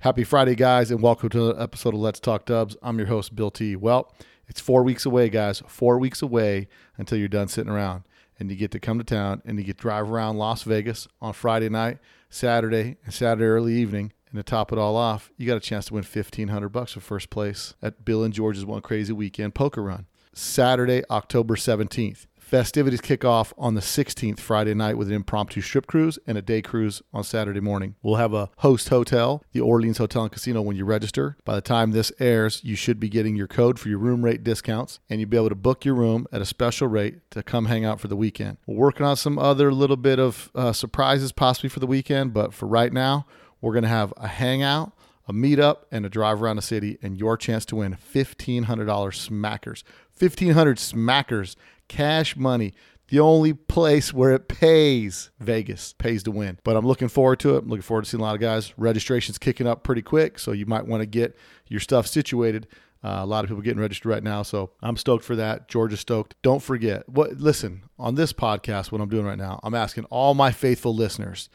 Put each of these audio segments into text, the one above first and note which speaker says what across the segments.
Speaker 1: Happy Friday, guys, and welcome to an episode of Let's Talk Dubs. I'm your host, Bill T. Well, it's four weeks away, guys. Four weeks away until you're done sitting around. And you get to come to town and you get to drive around Las Vegas on Friday night, Saturday, and Saturday early evening. And to top it all off, you got a chance to win fifteen hundred bucks for first place at Bill and George's One Crazy Weekend Poker Run. Saturday, October 17th. Festivities kick off on the 16th, Friday night, with an impromptu strip cruise and a day cruise on Saturday morning. We'll have a host hotel, the Orleans Hotel and Casino, when you register. By the time this airs, you should be getting your code for your room rate discounts, and you'll be able to book your room at a special rate to come hang out for the weekend. We're working on some other little bit of uh, surprises possibly for the weekend, but for right now, we're going to have a hangout a meetup and a drive around the city and your chance to win $1500 smackers 1500 smackers cash money the only place where it pays. Vegas pays to win. But i'm looking forward to it. I'm looking forward to seeing a lot of guys. Registration's kicking up pretty quick so you might want to get your stuff situated. Uh, a lot of people getting registered right now so i'm stoked for that. Georgia's stoked. Don't forget what listen on this podcast what i'm doing right now i'm asking all my faithful listeners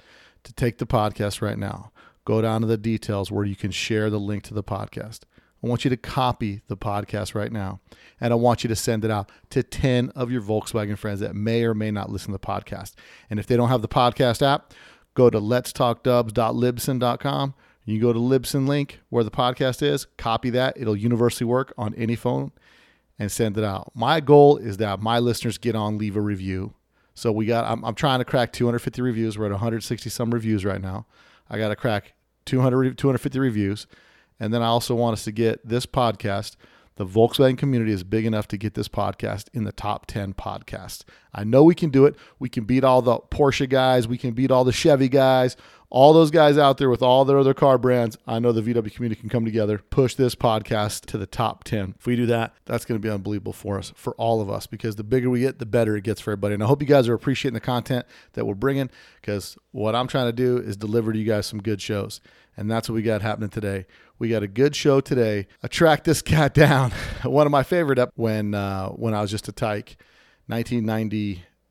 Speaker 1: to take the podcast right now. Go down to the details where you can share the link to the podcast. I want you to copy the podcast right now, and I want you to send it out to 10 of your Volkswagen friends that may or may not listen to the podcast. And if they don't have the podcast app, go to letstalkdubs.libsyn.com. You go to Libsyn link where the podcast is, copy that. It'll universally work on any phone and send it out. My goal is that my listeners get on, leave a review. So we got, I'm, I'm trying to crack 250 reviews. We're at 160 some reviews right now. I got to crack 200, 250 reviews. And then I also want us to get this podcast. The Volkswagen community is big enough to get this podcast in the top 10 podcasts. I know we can do it. We can beat all the Porsche guys. We can beat all the Chevy guys, all those guys out there with all their other car brands. I know the VW community can come together, push this podcast to the top 10. If we do that, that's going to be unbelievable for us, for all of us, because the bigger we get, the better it gets for everybody. And I hope you guys are appreciating the content that we're bringing, because what I'm trying to do is deliver to you guys some good shows. And that's what we got happening today. We got a good show today. I tracked this cat down. One of my favorite up when uh, when I was just a tyke.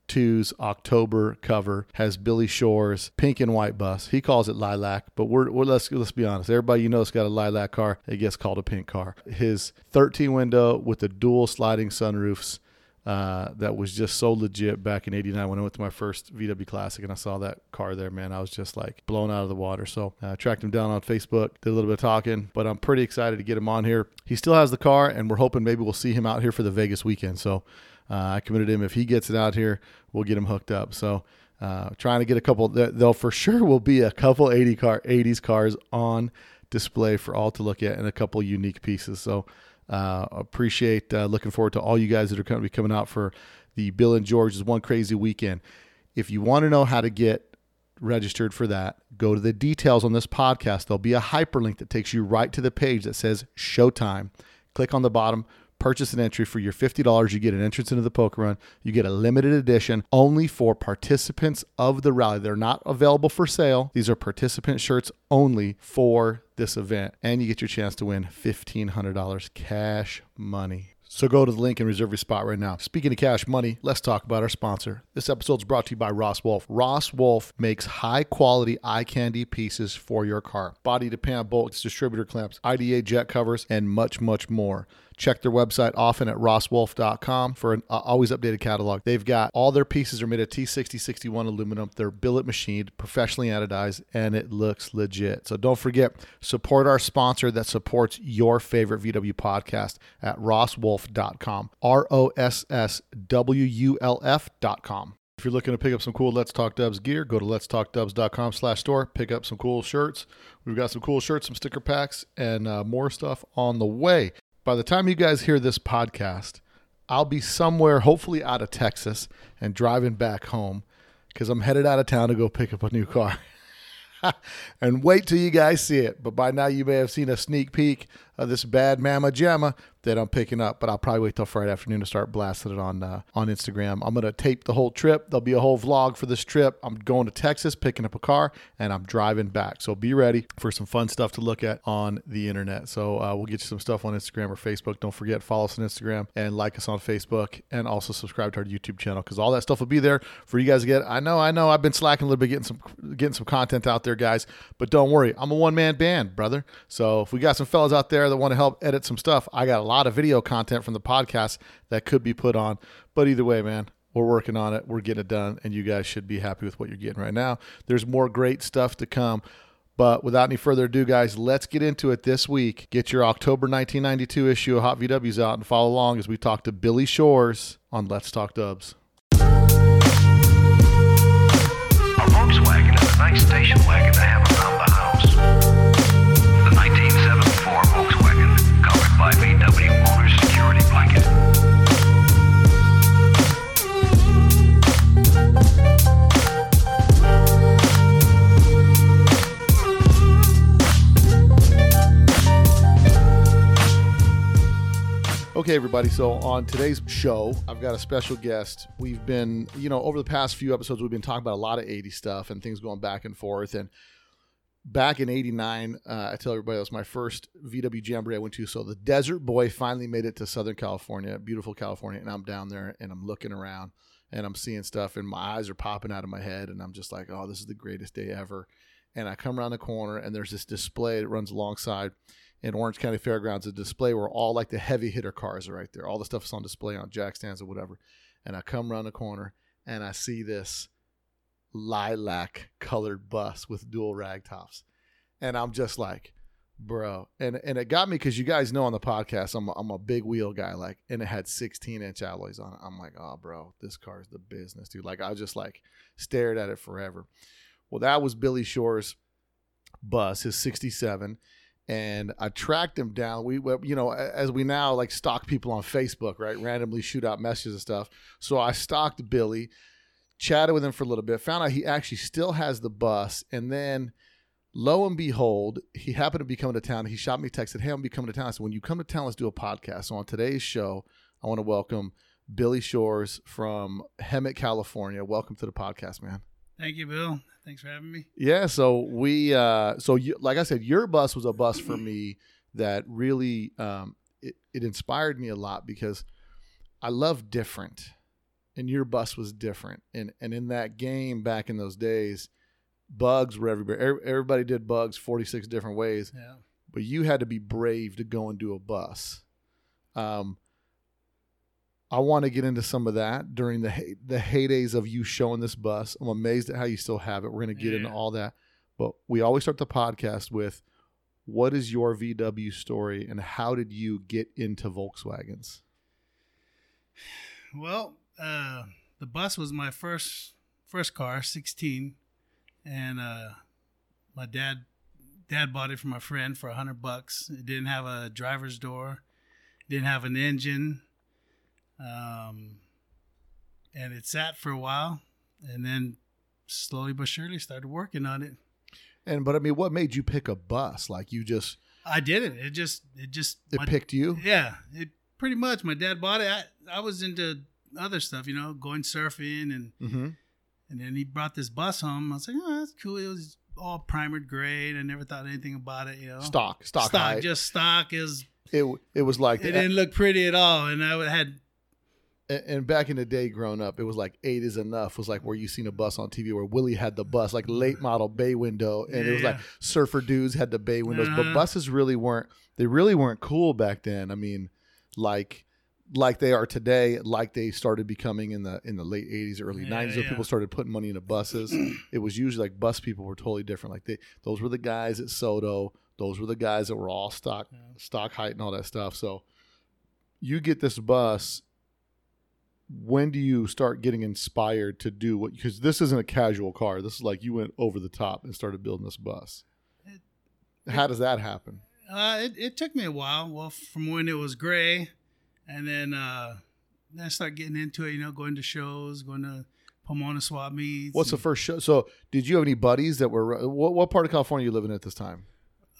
Speaker 1: 1992's October cover has Billy Shore's pink and white bus. He calls it lilac, but we're, we're let's let's be honest. Everybody you know has got a lilac car. It gets called a pink car. His 13 window with the dual sliding sunroofs uh, that was just so legit back in 89 when I went to my first VW Classic and I saw that car there, man. I was just like blown out of the water. So I uh, tracked him down on Facebook, did a little bit of talking, but I'm pretty excited to get him on here. He still has the car, and we're hoping maybe we'll see him out here for the Vegas weekend. So I committed him. If he gets it out here, we'll get him hooked up. So uh, trying to get a couple, though for sure will be a couple 80 car, 80s cars on display for all to look at and a couple unique pieces. So uh, appreciate uh, looking forward to all you guys that are going to be coming out for the Bill and George's One Crazy Weekend. If you want to know how to get registered for that, go to the details on this podcast. There'll be a hyperlink that takes you right to the page that says Showtime. Click on the bottom, purchase an entry for your $50. You get an entrance into the poker run. You get a limited edition only for participants of the rally. They're not available for sale. These are participant shirts only for this event. And you get your chance to win $1,500 cash money. So go to the link and reserve your spot right now. Speaking of cash money, let's talk about our sponsor. This episode is brought to you by Ross Wulf. Ross Wulf makes high quality eye candy pieces for your car. Body to pan bolts, distributor clamps, IDA jet covers, and much, much more. Check their website often at rosswulf.com for an uh, always updated catalog. They've got all their pieces are made of T6061 aluminum. They're billet machined, professionally anodized, and it looks legit. So don't forget, support our sponsor that supports your favorite VW podcast at rosswulf.com. R O S S W U L F.com. If you're looking to pick up some cool Let's Talk Dubs gear, go to letstalkdubs.com slash store. Pick up some cool shirts. We've got some cool shirts, some sticker packs, and uh, more stuff on the way by the time you guys hear this podcast, I'll be somewhere, hopefully out of Texas, and driving back home because I'm headed out of town to go pick up a new car. and wait till you guys see it. But by now, you may have seen a sneak peek of this bad mama jamma that I'm picking up, but I'll probably wait till Friday afternoon to start blasting it on uh, on Instagram. I'm gonna tape the whole trip. There'll be a whole vlog for this trip. I'm going to Texas, picking up a car, and I'm driving back. So be ready for some fun stuff to look at on the internet. So uh, we'll get you some stuff on Instagram or Facebook. Don't forget follow us on Instagram and like us on Facebook, and also subscribe to our YouTube channel because all that stuff will be there for you guys to get. I know, I know, I've been slacking a little bit getting some getting some content out there, guys, but don't worry, I'm a one man band, brother. So if we got some fellas out there that want to help edit some stuff, I got a lot of video content from the podcast that could be put on. But either way, man, we're working on it. We're getting it done, and you guys should be happy with what you're getting right now. There's more great stuff to come. But without any further ado, guys, let's get into it this week. Get your October 1992 issue of Hot VWs out and follow along as we talk to Billy Shores on Let's Talk Dubs.
Speaker 2: A Volkswagen is a nice station wagon to have around the house.
Speaker 1: Okay, everybody. So on today's show, I've got a special guest. We've been, you know, over the past few episodes, we've been talking about a lot of 80 stuff and things going back and forth. And back in 89, uh, I tell everybody that was my first VW Jamboree I went to. So the Desert Boy finally made it to Southern California, beautiful California. And I'm down there and I'm looking around and I'm seeing stuff and my eyes are popping out of my head. And I'm just like, oh, this is the greatest day ever. And I come around the corner and there's this display that runs alongside in Orange County Fairgrounds, a display where all like the heavy hitter cars are right there. All the stuff is on display on jack stands or whatever. And I come around the corner and I see this lilac colored bus with dual rag tops. And I'm just like, bro. And and it got me because you guys know on the podcast, I'm a, I'm a big wheel guy, like, and it had 16 inch alloys on it. I'm like, oh, bro, this car is the business, dude. Like, I just like stared at it forever. Well, that was Billy Shore's bus, his 67 and I tracked him down. We, you know, as we now like stalk people on Facebook, right? Randomly shoot out messages and stuff. So I stalked Billy, chatted with him for a little bit, found out he actually still has the bus, and then lo and behold, he happened to be coming to town. He shot me a text, said, "Hey, I'm be coming to town." I said, "When you come to town, let's do a podcast." So on today's show, I want to welcome Billy Shores from Hemet, California. Welcome to the podcast, man.
Speaker 3: Thank you, Bill. Thanks for having me.
Speaker 1: Yeah, so we uh so you, like I said your bus was a bus for me that really um it, it inspired me a lot because I love different. And your bus was different. And and in that game back in those days, bugs were everywhere. Everybody did bugs 46 different ways.
Speaker 3: Yeah.
Speaker 1: But you had to be brave to go and do a bus. Um I want to get into some of that during the hey, the heydays of you showing this bus. I'm amazed at how you still have it. We're going to get
Speaker 3: Yeah.
Speaker 1: into all that, but we always start the podcast with, "What is your VW story, and how did you get into Volkswagens?"
Speaker 3: Well, uh, the bus was my first first car, sixteen, and uh, my dad dad bought it from a friend for a hundred bucks. It didn't have a driver's door, didn't have an engine, um, and it sat for a while, and then slowly but surely started working on it.
Speaker 1: And but I mean, what made you pick a bus? Like you just
Speaker 3: I didn't. It just it just
Speaker 1: it
Speaker 3: my-
Speaker 1: picked you?
Speaker 3: Yeah, it pretty much. My dad bought it. I, I was into other stuff, you know, going surfing, and
Speaker 1: Mm-hmm.
Speaker 3: and then he brought this bus home. I was like, oh, that's cool. It was all primered gray, I never thought anything about it, you know.
Speaker 1: Stock, stock, height.
Speaker 3: just stock is.
Speaker 1: it it was like
Speaker 3: It didn't look pretty at all, and I had
Speaker 1: and, and back in the day growing up, it was like eight is enough. Was like where you seen a bus on TV where Willie had the bus, like late model bay window, and it was like surfer dudes had the bay windows, but
Speaker 3: Uh-huh.
Speaker 1: buses really weren't. They really weren't cool back then. I mean, like like they are today, like they started becoming in the in the late eighties, early
Speaker 3: Yeah,
Speaker 1: nineties, when
Speaker 3: yeah.
Speaker 1: people started putting money into buses. it was usually like bus people were totally different. Like they those were the guys at Soto. Those were the guys that were all stock
Speaker 3: Yeah.
Speaker 1: stock height and all that stuff. So you get this bus. When do you start getting inspired to do what? Because this isn't a casual car. This is like you went over the top and started building this bus.
Speaker 3: It-
Speaker 1: How does that happen?
Speaker 3: Uh, it, it took me a while. Well, from when it was gray, and then uh, then I started getting into it. You know, going to shows, going to Pomona swap meets.
Speaker 1: What's the first show? So, did you have any buddies that were what, what part of California you living in at this time?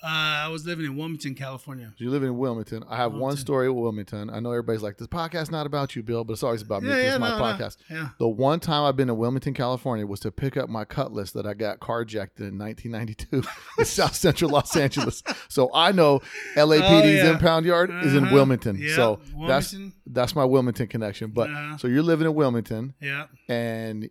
Speaker 3: Uh, I was living in Wilmington, California.
Speaker 1: You live in Wilmington. I have one story at Wilmington. I know everybody's like, this podcast's not about you, Bill, but it's always about me. 'cause it's my
Speaker 3: no, no.
Speaker 1: podcast.
Speaker 3: Yeah.
Speaker 1: The one time I've been in Wilmington, California was to pick up my Cutlass that I got carjacked in 1992 in South Central Los Angeles. So I know LAPD's
Speaker 3: Oh, yeah.
Speaker 1: impound yard is in
Speaker 3: Uh-huh.
Speaker 1: Wilmington.
Speaker 3: Yeah,
Speaker 1: So that's
Speaker 3: Wilmington.
Speaker 1: that's my Wilmington connection. But
Speaker 3: Uh-huh.
Speaker 1: so you're living in Wilmington
Speaker 3: Yeah.
Speaker 1: and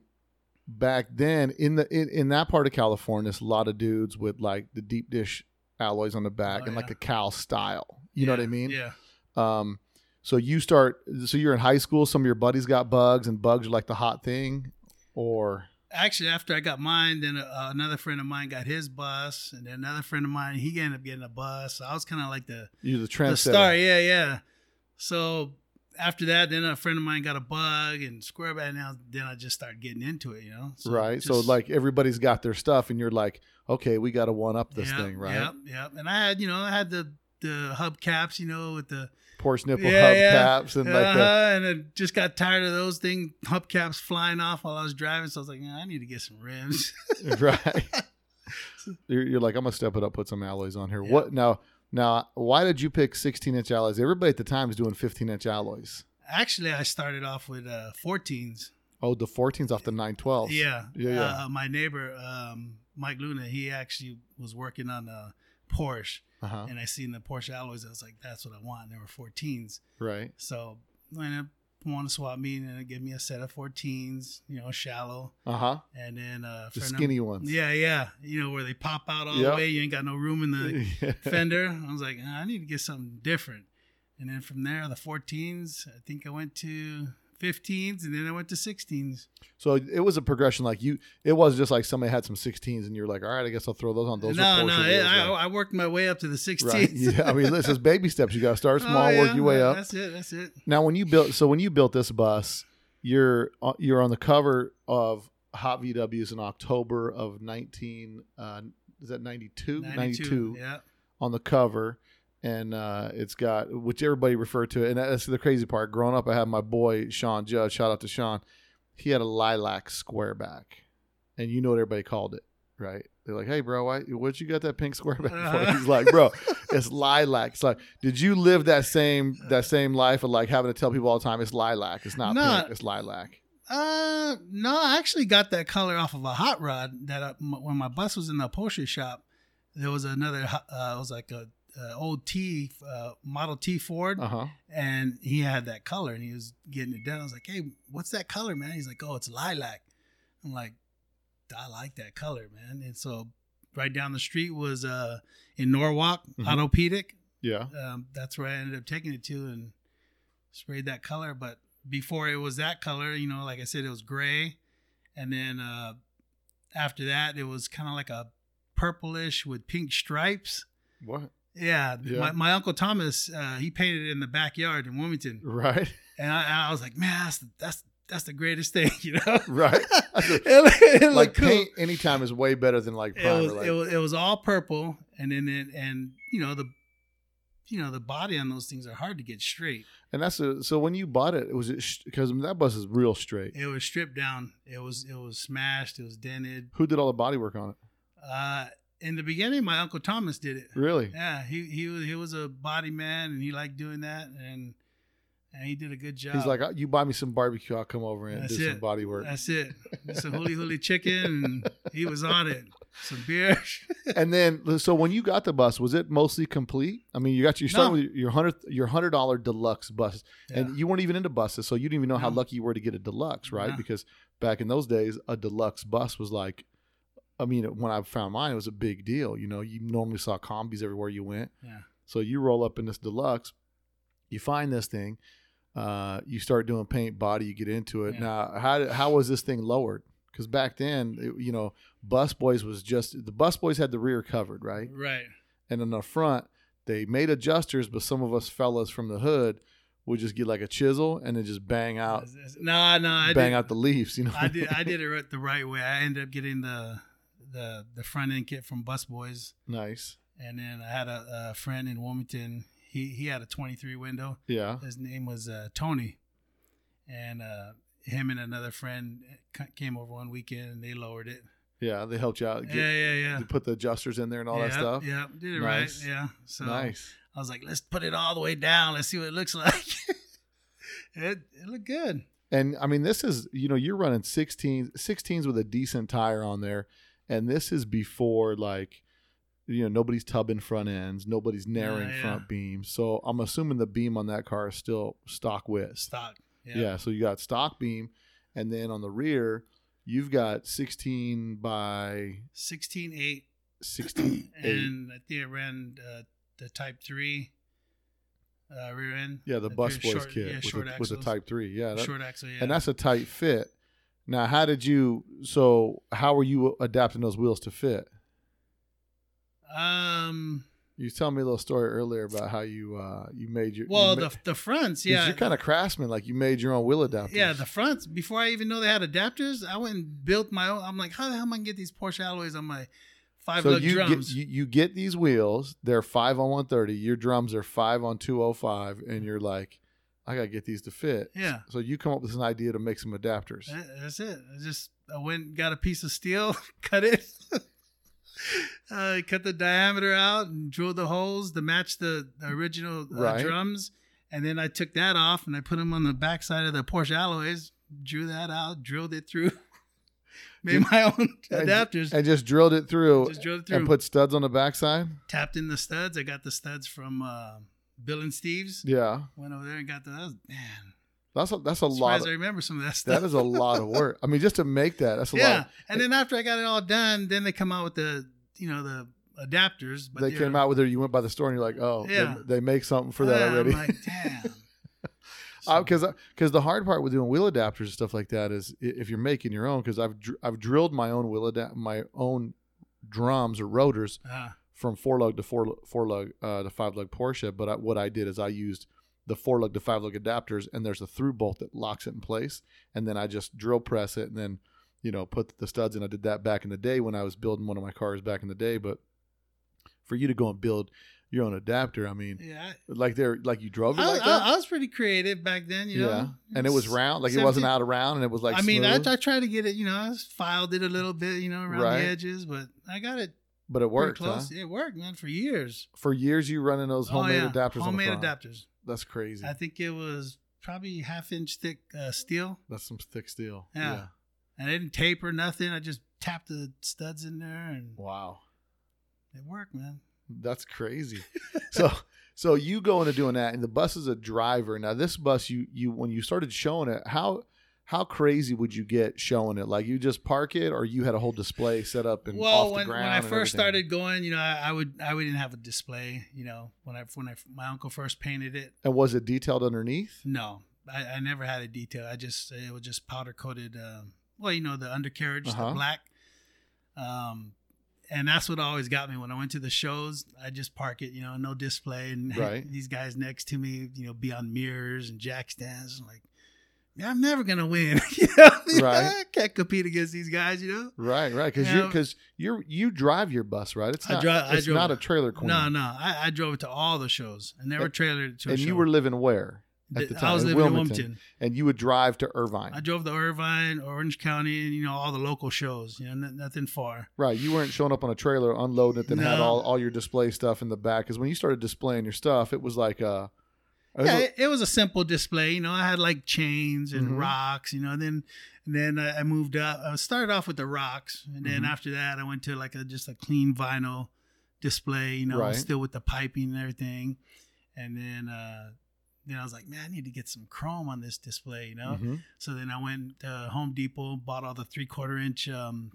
Speaker 1: back then in the in, in that part of California, there's a lot of dudes with like the deep dish alloys on the back
Speaker 3: Oh,
Speaker 1: and like a cow style. You know what I mean?
Speaker 3: Yeah.
Speaker 1: Um, so you start. So you're in high school. Some of your buddies got bugs, and bugs are like the hot thing. Or
Speaker 3: Actually, after I got mine, then uh, another friend of mine got his bus, and then another friend of mine he ended up getting a bus. So I was kind of like the
Speaker 1: you're the
Speaker 3: the star. Yeah, yeah. So after that, then a friend of mine got a bug and square back. Now, then I just started getting into it. You know. So
Speaker 1: right. so like everybody's got their stuff, and you're like, okay, we got to one up this
Speaker 3: Yep,
Speaker 1: thing, right?
Speaker 3: Yep, yep. And I had, you know, I had the the hub caps, you know, with the
Speaker 1: Porsche nipple
Speaker 3: Yeah,
Speaker 1: hub
Speaker 3: yeah.
Speaker 1: caps and like
Speaker 3: uh-huh, and I just got tired of those thing hubcaps flying off while I was driving. So I was like, "Yeah, I need to get some rims.
Speaker 1: right. you're, you're like, I'm gonna step it up, put some alloys on here.
Speaker 3: Yeah.
Speaker 1: What now? Now, why did you pick 16 inch alloys? Everybody at the time is doing 15 inch alloys.
Speaker 3: Actually, I started off with uh, 14s.
Speaker 1: Oh, the 14s off the 912s.
Speaker 3: Yeah,
Speaker 1: Yeah, yeah.
Speaker 3: Uh, my neighbor, um, Mike Luna, he actually was working on a Porsche,
Speaker 1: Uh-huh.
Speaker 3: and I seen the Porsche alloys. I was like, "That's what I want." And there were 14s,
Speaker 1: Right.
Speaker 3: so I to swap meet and it gave me a set of 14s, you know, shallow,
Speaker 1: Uh huh.
Speaker 3: and then uh,
Speaker 1: The skinny ones.
Speaker 3: Yeah, yeah. You know where they pop out all
Speaker 1: Yep.
Speaker 3: the way. You ain't got no room in the fender. I was like, "Ah, I need to get something different. And then from there, the 14s. I think I went to 15s, and then I went to 16s.
Speaker 1: So it was a progression. Like you, it was just like somebody had some 16s, and you're like, all right, I guess I'll throw those on. Those
Speaker 3: no, no, it, I. I worked my way up to the 16s.
Speaker 1: Right. Yeah. I mean, this is baby steps. You got to start
Speaker 3: Oh,
Speaker 1: small, work
Speaker 3: yeah,
Speaker 1: your way up.
Speaker 3: That's it. That's it.
Speaker 1: Now, when you built, so when you built this bus, you're uh, you're on the cover of Hot VWs in October of 19. Uh, is that 92? 92
Speaker 3: Yeah.
Speaker 1: on the cover, and uh, it's got which everybody referred to, it. and that's the crazy part. Growing up, I had my boy Sean Judge. Shout out to Sean. He had a lilac square back, and you know what everybody called it, right? They're like, "Hey, bro, why, what you got that pink square back for?" He's like, "Bro, it's lilac." It's like, did you live that same that same life of like having to tell people all the time it's lilac? It's not
Speaker 3: No.
Speaker 1: pink. It's lilac.
Speaker 3: Uh, no, I actually got that color off of a hot rod that I, m- when my bus was in the upholstery shop. There was another. Uh, it was like a, a old T uh, Model T Ford,
Speaker 1: Uh huh.
Speaker 3: and he had that color, and he was getting it done. I was like, "Hey, what's that color, man?" He's like, "Oh, it's lilac." I'm like, "I like that color, man." And so, right down the street was uh in Norwalk,
Speaker 1: Mhm.
Speaker 3: Autopedic.
Speaker 1: Yeah.
Speaker 3: Um, that's where I ended up taking it to and sprayed that color. But before it was that color, you know, like I said, it was gray, and then uh, after that, it was kind of like a purplish with pink stripes.
Speaker 1: What?
Speaker 3: Yeah,
Speaker 1: Yeah.
Speaker 3: My, my uncle Thomas, uh, he painted it in the backyard in Wilmington,
Speaker 1: Right.
Speaker 3: and I, I was like, man, that's the, that's that's the greatest thing, you know?
Speaker 1: Right.
Speaker 3: it, it
Speaker 1: like
Speaker 3: cool.
Speaker 1: paint anytime is way better than like
Speaker 3: It
Speaker 1: primer.
Speaker 3: was,
Speaker 1: like,
Speaker 3: it was it was all purple, and then it, and you know the you know the body on those things are hard to get straight.
Speaker 1: And that's a, so when you bought it, it was it because that bus is real straight.
Speaker 3: It was stripped down. It was it was smashed. It was dented.
Speaker 1: Who did all the body work on it?
Speaker 3: Uh, in the beginning, my uncle Thomas did it.
Speaker 1: Really?
Speaker 3: Yeah, he he was he was a body man, and he liked doing that, and and he did a good job.
Speaker 1: He's like, "Uh, you buy me some barbecue, I'll come over and
Speaker 3: That's
Speaker 1: do
Speaker 3: it.
Speaker 1: some body work.
Speaker 3: that's it. A huli huli chicken, and he was on it. Some beer.
Speaker 1: and then, so when you got the bus, was it mostly complete? I mean, you got you started
Speaker 3: No.
Speaker 1: with your hundred your hundred dollar deluxe bus,
Speaker 3: Yeah.
Speaker 1: and you weren't even into buses, so you didn't even know how lucky you were to get a deluxe, right?
Speaker 3: No.
Speaker 1: Because back in those days, a deluxe bus was like, I mean, when I found mine, it was a big deal. You know, you normally saw combis everywhere you went.
Speaker 3: Yeah.
Speaker 1: So you roll up in this deluxe, you find this thing, uh, you start doing paint body, you get into it.
Speaker 3: Yeah.
Speaker 1: Now, how how was this thing lowered? Because back then, it- you know, bus boys was just the bus boys had the rear covered, right?
Speaker 3: Right.
Speaker 1: And in the front, they made adjusters, but some of us fellas from the hood would just get like a chisel and then just bang out,
Speaker 3: No, no, I
Speaker 1: bang
Speaker 3: did,
Speaker 1: out the leaves. You know,
Speaker 3: I did I did it right- the right way. I ended up getting the the the front end kit from Bus Boys,
Speaker 1: nice.
Speaker 3: and then I had a, a friend in Wilmington. He he had a 23 window.
Speaker 1: Yeah.
Speaker 3: His name was uh, Tony, and uh, him and another friend came over one weekend and they lowered it.
Speaker 1: Yeah, they helped you out. Get,
Speaker 3: yeah, yeah, yeah.
Speaker 1: You put the adjusters in there and all that stuff.
Speaker 3: Yeah, did it
Speaker 1: Nice.
Speaker 3: right. Yeah. So
Speaker 1: Nice.
Speaker 3: I was like, let's put it all the way down. Let's see what it looks like. it it looked good.
Speaker 1: And I mean, this is, you know, you're running 16, 16s with a decent tire on there. And this is before, like, you know, nobody's tubbing front ends, nobody's narrowing
Speaker 3: Yeah, yeah.
Speaker 1: front beams. So I'm assuming the beam on that car is still stock width.
Speaker 3: Stock.
Speaker 1: Yeah.
Speaker 3: Yeah.
Speaker 1: So you got stock beam. And then on the rear, you've got 16 by
Speaker 3: 16 8
Speaker 1: 16. eight.
Speaker 3: and I think I ran uh, the Type Three uh, rear end.
Speaker 1: Yeah, the
Speaker 3: Uh,
Speaker 1: bus boys
Speaker 3: short-
Speaker 1: kit
Speaker 3: yeah,
Speaker 1: with, the, with the. Type 3. Yeah. that-
Speaker 3: short axle. Yeah,
Speaker 1: and that's a tight fit. Now, how did you? So, how were you adapting those wheels to fit?
Speaker 3: um.
Speaker 1: You telling me a little story earlier about how you uh you made your
Speaker 3: Well,
Speaker 1: you ma-
Speaker 3: the the fronts, yeah,
Speaker 1: you're kind of craftsman like you made your own wheel adapters
Speaker 3: yeah, the fronts. Before I even know they had adapters, I went and built my own. I'm like, how the hell am I gonna get these Porsche alloys on my five
Speaker 1: so
Speaker 3: lug
Speaker 1: you
Speaker 3: drums?
Speaker 1: get you, you get these wheels they're five on 130 your drums are five on 205 and you're like I gotta get these to fit
Speaker 3: yeah,
Speaker 1: so you come up with an idea to make some adapters
Speaker 3: that- that's it. I just I went and got a piece of steel, cut it. Uh, cut the diameter out and drilled the holes to match the, original uh,
Speaker 1: Right.
Speaker 3: drums, and then I took that off and I put them on the backside of the Porsche alloys. Drew that out, drilled it through, made my own adapters.
Speaker 1: and just drilled it through
Speaker 3: just drilled it through.
Speaker 1: and put studs on the backside
Speaker 3: tapped in the studs. I got the studs from uh, Bill and Steve's.
Speaker 1: yeah
Speaker 3: Went over there and got the. That was, man,
Speaker 1: that's a that's a lot of,
Speaker 3: I remember some of that stuff.
Speaker 1: that is a lot of work I mean just to make that that's a
Speaker 3: yeah,
Speaker 1: lot Yeah,
Speaker 3: and then after I got it all done, then they come out with the you know the adapters. But
Speaker 1: they came out with it. You went by the store and you're like, oh, they-
Speaker 3: Yeah.
Speaker 1: they, make something for that
Speaker 3: Yeah,
Speaker 1: already.
Speaker 3: I'm like, damn.
Speaker 1: Because because the hard part with doing wheel adapters and stuff like that is if you're making your own. Because I've dr- I've drilled my own wheel adapt my own drums or rotors
Speaker 3: Ah,
Speaker 1: from four lug to four four lug uh, to five lug Porsche. But I, what I did is I used the four lug to five lug adapters, and there's a through bolt that locks it in place, and then I just drill press it, and then you know put the studs in. I did that back in the day when I was building one of my cars back in the day. But for you to go and build your own adapter, I mean,
Speaker 3: yeah.
Speaker 1: Like they're like you drove it
Speaker 3: I,
Speaker 1: like
Speaker 3: I-. I was pretty creative back then, you know.
Speaker 1: yeah, and it was round, like it wasn't out of round, and it was like.
Speaker 3: I mean, I, I tried to get it, you know, I filed it a little bit, you know, around
Speaker 1: Right.
Speaker 3: the edges, but I got it
Speaker 1: but it worked. Huh?
Speaker 3: It worked, man, for years.
Speaker 1: For years, you running those homemade
Speaker 3: oh, yeah.
Speaker 1: adapters.
Speaker 3: Homemade
Speaker 1: on the front.
Speaker 3: adapters.
Speaker 1: That's crazy.
Speaker 3: I think it was probably half inch thick uh, steel,
Speaker 1: That's some thick steel.
Speaker 3: Yeah. and I didn't tape or nothing. I just tapped the studs in there, and
Speaker 1: Wow.
Speaker 3: it worked, man.
Speaker 1: That's crazy. so so you go into doing that, and the bus is a driver. Now this bus, you you when you started showing it, how how crazy would you get showing it? Like you just park it, or you had a whole display set up and
Speaker 3: well,
Speaker 1: off
Speaker 3: when,
Speaker 1: the ground.
Speaker 3: when I first
Speaker 1: everything?
Speaker 3: started going, you know, I, I would I wouldn't have a display. You know, when I when I my uncle first painted it,
Speaker 1: and was it detailed underneath?
Speaker 3: no, I, I never had a detail. I just it was just powder coated. Um, well, you know, the undercarriage,
Speaker 1: Uh-huh.
Speaker 3: the black. Um, and that's what always got me when I went to the shows. I just park it, you know, no display, and
Speaker 1: Right.
Speaker 3: these guys next to me, you know, be on mirrors and jack stands. I'm like, I'm never gonna win. you know?
Speaker 1: Right.
Speaker 3: I can't compete against these guys. You know.
Speaker 1: Right, right. Because you because you're you drive your bus, right? It's not,
Speaker 3: I
Speaker 1: not.
Speaker 3: dri- I drove
Speaker 1: not a trailer queen.
Speaker 3: No, no, I, I drove it to all the shows. I never trailered it to a
Speaker 1: And
Speaker 3: show.
Speaker 1: you were living where at the time?
Speaker 3: I was
Speaker 1: In
Speaker 3: living in
Speaker 1: Wilmington.
Speaker 3: Wilmington.
Speaker 1: And you would drive to Irvine.
Speaker 3: I drove to Irvine, Orange County, and you know all the local shows. You know, n- nothing far.
Speaker 1: Right. You weren't showing up on a trailer, unloading it, then had all, all your display stuff in the back. Because when you started displaying your stuff, it was like uh was
Speaker 3: Yeah, it, it was a simple display. You know, I had like chains and
Speaker 1: Mhm.
Speaker 3: rocks. You know, then and then I I moved up. I started off with the rocks, and then
Speaker 1: Mhm.
Speaker 3: after that, I went to like a just a clean vinyl display. You know,
Speaker 1: Right.
Speaker 3: still with the piping and everything. And then uh then I was like, man, I need to get some chrome on this display. You know,
Speaker 1: Mhm.
Speaker 3: so then I went to Home Depot, bought all the three quarter inch um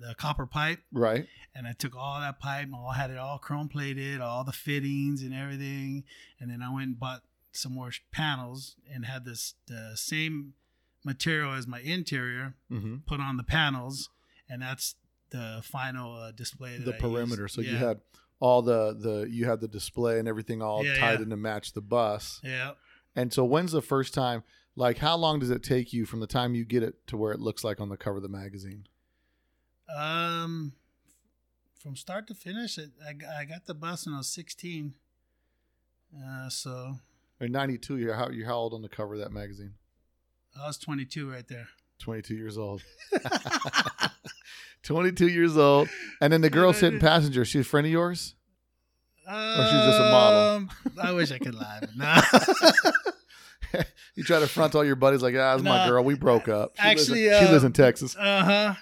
Speaker 3: the copper pipe.
Speaker 1: right.
Speaker 3: and I took all that pipe and all had it all chrome plated, all the fittings and everything, and then I went and bought some more panels and had this the same material as my interior
Speaker 1: hmm
Speaker 3: put on the panels, and that's the final uh, display. That
Speaker 1: The
Speaker 3: I
Speaker 1: perimeter.
Speaker 3: used.
Speaker 1: So you had all the the you had the display and everything all
Speaker 3: Yeah,
Speaker 1: tied
Speaker 3: yeah.
Speaker 1: in to match the bus.
Speaker 3: yeah.
Speaker 1: And so when's the first time? Like, how long does it take you from the time you get it to where it looks like on the cover of the magazine?
Speaker 3: Um, from start to finish, I, I got the bus when I was sixteen. Uh, so
Speaker 1: Or ninety two. You're how you're how old on the cover of that magazine?
Speaker 3: I was twenty two right there.
Speaker 1: 22 years old. 22 years old. And then the girl sitting passenger, she's a friend of yours?
Speaker 3: Or
Speaker 1: she's just a model?
Speaker 3: Um, I wish I could lie, but no.
Speaker 1: You try to front all your buddies like, ah, that's my girl. We broke up. She
Speaker 3: Actually,
Speaker 1: lives in, she lives
Speaker 3: uh,
Speaker 1: in Texas.
Speaker 3: uh huh.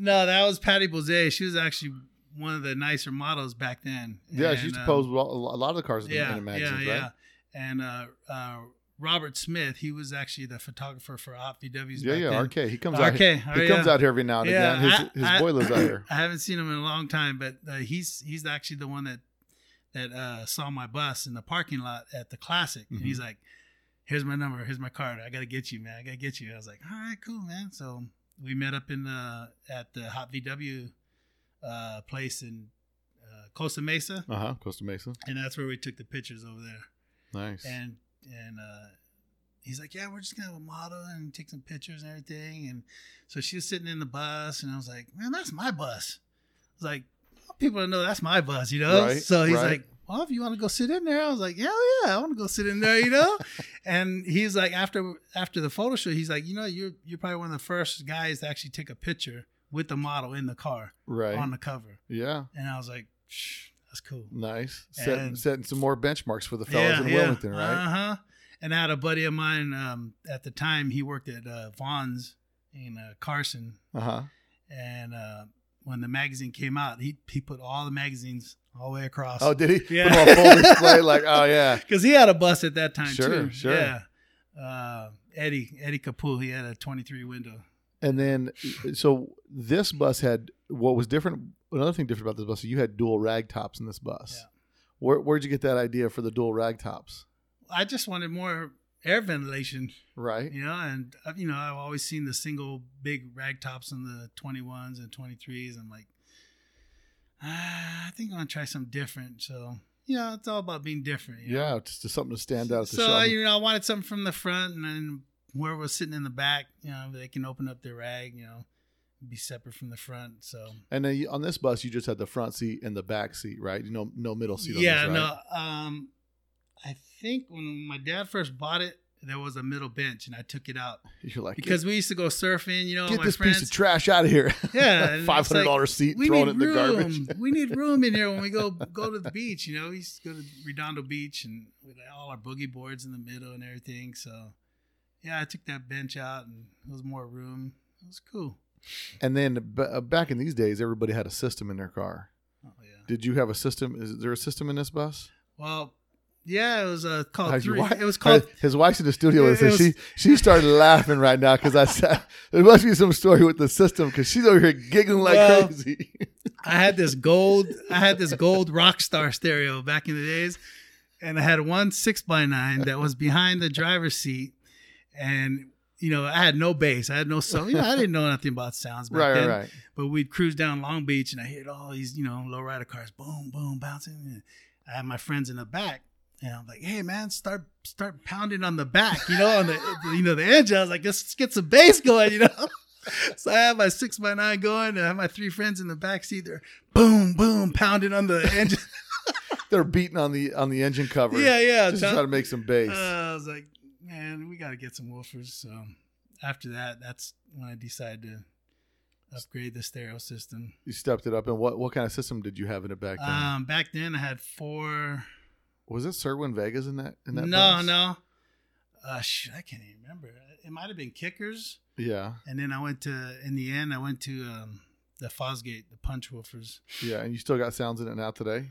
Speaker 3: No, that was Patty Bozay. She was actually one of the nicer models back then.
Speaker 1: Yeah, she
Speaker 3: And,
Speaker 1: used to
Speaker 3: um,
Speaker 1: pose with a a lot of the cars in,
Speaker 3: yeah,
Speaker 1: the, in the magazines,
Speaker 3: yeah,
Speaker 1: right?
Speaker 3: yeah. And uh, uh, Robert Smith, he was actually the photographer for Hot VWs.
Speaker 1: Yeah, yeah,
Speaker 3: then.
Speaker 1: RK. He comes
Speaker 3: RK,
Speaker 1: out. Here,
Speaker 3: oh,
Speaker 1: he
Speaker 3: yeah.
Speaker 1: comes out here every now and
Speaker 3: Yeah,
Speaker 1: again. His,
Speaker 3: I-
Speaker 1: his boy lives out here.
Speaker 3: I haven't seen him in a long time, but uh, he's he's actually the one that that uh, saw my bus in the parking lot at the Classic, and
Speaker 1: Mhm.
Speaker 3: he's like, "Here's my number. Here's my card. I gotta get you, man. I gotta get you." I was like, "All right, cool, man." So we met up in the at the Hot VW uh, place in uh, Costa Mesa,
Speaker 1: Uh huh. Costa Mesa.
Speaker 3: and that's where we took the pictures over there.
Speaker 1: Nice.
Speaker 3: And and uh, he's like, "Yeah, we're just gonna have a model and take some pictures and everything." And so she was sitting in the bus, and I was like, "Man, that's my bus." I was like, "People to know that's my bus," you know.
Speaker 1: Right,
Speaker 3: so he's
Speaker 1: right.
Speaker 3: like, "Well, if you want to go sit in there," I was like, "Yeah, yeah, I want to go sit in there," you know. and he's like, after after the photo shoot, he's like, "You know, you're you're probably one of the first guys to actually take a picture with the model in the car
Speaker 1: right.
Speaker 3: on the cover."
Speaker 1: yeah.
Speaker 3: And I was like, Shh, "That's cool."
Speaker 1: Nice. Setting, setting some more benchmarks for the fellas in Wilmington, right?
Speaker 3: Uh huh. And I had a buddy of mine um, at the time. He worked at uh, Vons in uh, Carson,
Speaker 1: Uh huh.
Speaker 3: and uh, when the magazine came out, he he put all the magazines all the way across.
Speaker 1: Oh, did he?
Speaker 3: Yeah.
Speaker 1: Put full display, like, oh yeah.
Speaker 3: because he had a bus at that time
Speaker 1: Sure,
Speaker 3: too.
Speaker 1: sure.
Speaker 3: Yeah. Uh, Eddie Eddie Capul, he had a 23 window.
Speaker 1: And then, so this bus had what was different. Another thing different about this bus, you had dual rag tops in this bus.
Speaker 3: Yeah.
Speaker 1: Where where'd you get that idea for the dual rag tops?
Speaker 3: I just wanted more air ventilation,
Speaker 1: Right.
Speaker 3: you know, and uh, you know I've always seen the single big rag tops in the 21s and 23s. I'm like, ah, I think I'm gonna try something different. So yeah, it's all about being different. you know?
Speaker 1: Yeah, just, something to stand out the
Speaker 3: so you know, I wanted something from the front, and then whoever was sitting in the back, you know, they can open up their rag, you know, be separate from the front. So
Speaker 1: And then you, on this bus, you just had the front seat and the back seat, right? You know, no middle seat.
Speaker 3: yeah,
Speaker 1: on this, right?
Speaker 3: no, um, I think when my dad first bought it, there was a middle bench, and I took it out
Speaker 1: You're like,
Speaker 3: because we used to go surfing, you know,
Speaker 1: get, this
Speaker 3: friends.
Speaker 1: piece of trash out of here.
Speaker 3: Yeah,
Speaker 1: five hundred dollars seat,
Speaker 3: we
Speaker 1: throwing
Speaker 3: need
Speaker 1: it in the garbage.
Speaker 3: we need room in here when we go go to the beach. You know, we used to go to Redondo Beach and with all our boogie boards in the middle and everything. So, yeah, I took that bench out and it was more room. It was cool.
Speaker 1: And then b- uh, back in these days, everybody had a system in their car.
Speaker 3: Oh yeah.
Speaker 1: Did you have a system? Is there a system in this bus?
Speaker 3: Well, yeah, it was uh, called
Speaker 1: How's
Speaker 3: three.
Speaker 1: wife-
Speaker 3: It was called.
Speaker 1: His wife's in the studio with
Speaker 3: It
Speaker 1: us, she she started laughing right now because I said there must be some story with the system because she's over here giggling like
Speaker 3: Well,
Speaker 1: crazy.
Speaker 3: I had this gold. I had this gold Rockstar stereo back in the days, and I had one six by nine that was behind the driver's seat, and you know I had no bass. I had no so. You know I didn't know nothing about sounds back
Speaker 1: right,
Speaker 3: then.
Speaker 1: right.
Speaker 3: But we'd cruise down Long Beach, and I heard all these you know lowrider cars, boom, boom, bouncing. And I had my friends in the back. And I'm like, hey man, start start pounding on the back, you know, on the you know the engine. I was like, let's get some bass going, you know. So I have my six by nine going, and I have my three friends in the back seat. They're boom, boom, pounding on the engine.
Speaker 1: They're beating on the on the engine cover.
Speaker 3: yeah, yeah.
Speaker 1: just
Speaker 3: Tom-
Speaker 1: trying to make some bass.
Speaker 3: uh, I was like, man, we got to get some woofers. So after that, that's when I decided to upgrade the stereo system.
Speaker 1: you stepped it up, and what what kind of system did you have in it back then?
Speaker 3: Um, back then, I had four.
Speaker 1: Was it Cerwin Vegas in that in that?
Speaker 3: no,
Speaker 1: bus?
Speaker 3: no. Uh, shit, I can't even remember. It might have been kickers,
Speaker 1: Yeah,
Speaker 3: and then I went to. In the end, I went to um, the Fosgate, the punch woofers.
Speaker 1: yeah, and you still got sounds in it now today.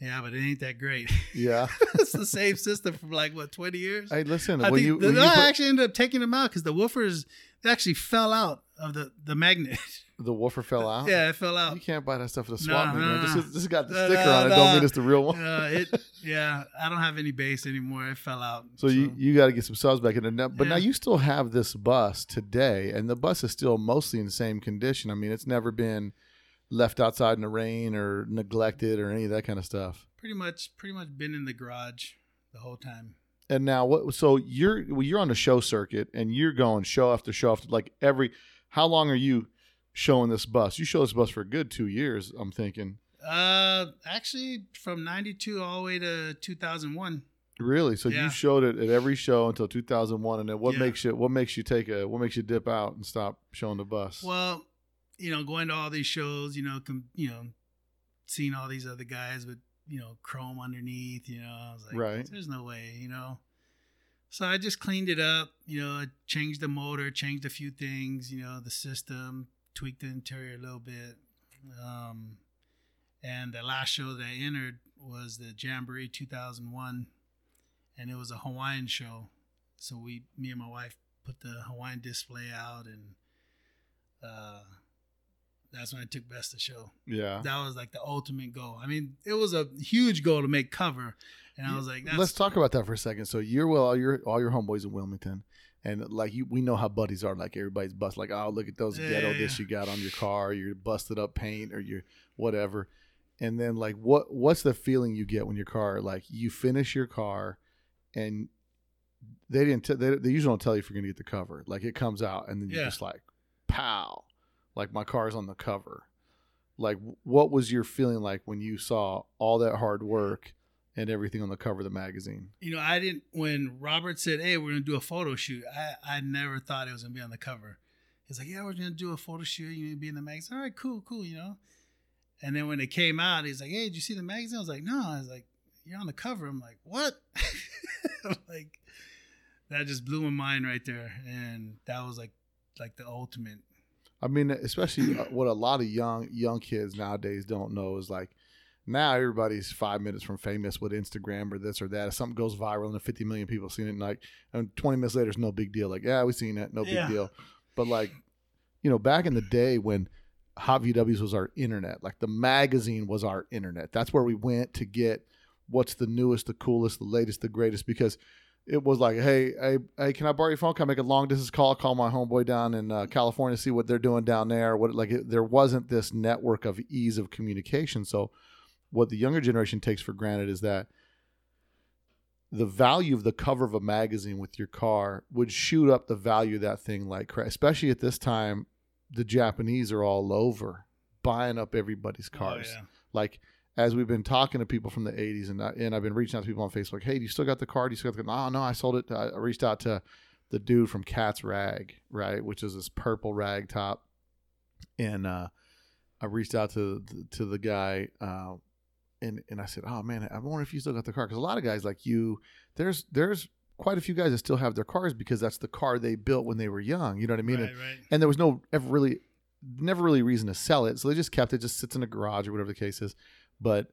Speaker 3: Yeah, but it ain't that great.
Speaker 1: Yeah.
Speaker 3: it's the same system from like what twenty years.
Speaker 1: hey, listen.
Speaker 3: I think
Speaker 1: you,
Speaker 3: the,
Speaker 1: you
Speaker 3: I
Speaker 1: put-
Speaker 3: actually ended up taking them out because the woofers they actually fell out of the the magnet.
Speaker 1: the woofer fell out.
Speaker 3: yeah, it fell out.
Speaker 1: You can't buy that stuff at a
Speaker 3: No,
Speaker 1: swap meet,
Speaker 3: no,
Speaker 1: man.
Speaker 3: no.
Speaker 1: This, is, this got the
Speaker 3: No,
Speaker 1: sticker on it. Don't mean it's the real one.
Speaker 3: Uh, it yeah, I don't have any bass anymore. It fell out.
Speaker 1: So you, you got to get some subs back in it. But now you still have this bus today, and the bus is still mostly in the same condition. I mean, it's never been left outside in the rain or neglected or any of that kind of stuff.
Speaker 3: pretty much pretty much been in the garage the whole time.
Speaker 1: And now what? So you're well, you're on the show circuit, and you're going show after show after like every. How long are you showing this bus? You show this bus for a good two years. I'm thinking.
Speaker 3: Uh, actually, from '92 all the way to 2001.
Speaker 1: Really? So
Speaker 3: Yeah.
Speaker 1: you showed it at every show until 2001, and then what
Speaker 3: Yeah.
Speaker 1: makes you what makes you take a what makes you dip out and stop showing the bus?
Speaker 3: Well, you know, going to all these shows, you know, com- you know, seeing all these other guys with you know chrome underneath, you know, I was like,
Speaker 1: Right.
Speaker 3: there's no way, you know. So I just cleaned it up, you know, I changed the motor, changed a few things, you know, the system, tweaked the interior a little bit. Um, and the last show that I entered was the Jamboree 2001, and it was a Hawaiian show. So we, me and my wife, put the Hawaiian display out, and uh, that's when I took best of show.
Speaker 1: Yeah.
Speaker 3: That was like the ultimate goal. I mean, it was a huge goal to make cover, and I was like, that's,
Speaker 1: Let's talk about that for a second. So you're well, all your all your homeboys in Wilmington, and like you, we know how buddies are. Like everybody's bust. Like, oh, look at those
Speaker 3: Yeah,
Speaker 1: ghetto
Speaker 3: yeah, yeah.
Speaker 1: you got on your car, your busted up paint, or your whatever. And then like, what what's the feeling you get when your car like you finish your car, and they didn't. T- they, they usually don't tell you if you're gonna get the cover. Like it comes out, and then you're just like, pow, like my car's on the cover. Like, what was your feeling like when you saw all that hard work? and everything on the cover of the magazine.
Speaker 3: you know, I didn't when Robert said, "Hey, we're gonna do a photo shoot." I I never thought it was gonna be on the cover. He's like, "Yeah, we're gonna do a photo shoot. You gonna be in the magazine." All right, cool, cool. You know. And then when it came out, he's like, "Hey, did you see the magazine?" I was like, "No." I was like, "You're on the cover." I'm like, "What?" Like that just blew my mind right there, and that was like like the ultimate.
Speaker 1: I mean, especially uh, what a lot of young young kids nowadays don't know is like now everybody's five minutes from famous with Instagram or this or that. If something goes viral and 50 million people seen it, and like and 20 minutes later, it's no big deal. Like, yeah, we seen it, no big
Speaker 3: Yeah.
Speaker 1: deal. But like, you know, back in the day when Hot VWs was our internet, like the magazine was our internet. That's where we went to get what's the newest, the coolest, the latest, the greatest because it was like, hey, hey, hey, can I borrow your phone? Can I make a long distance call? Call my homeboy down in uh, California, see what they're doing down there. What like it, there wasn't this network of ease of communication. So, what the younger generation takes for granted is that the value of the cover of a magazine with your car would shoot up the value of that thing like cra Especially at this time, the Japanese are all over buying up everybody's cars
Speaker 3: Oh, yeah.
Speaker 1: like as we've been talking to people from the 80s and I, and I've been reaching out to people on Facebook, hey, do you still got the car? Do you still got the No, no, I sold it. I reached out to the dude from Cat's Rag, right, which is this purple rag top, and uh, I reached out to to the guy, uh, and and I said, oh man, I wonder if you still got the car because a lot of guys like you, there's there's quite a few guys that still have their cars because that's the car they built when they were young. You know what I mean?
Speaker 3: right,
Speaker 1: And-
Speaker 3: right.
Speaker 1: and there was no ever really never really reason to sell it so they just kept it just sits in a garage or whatever the case is but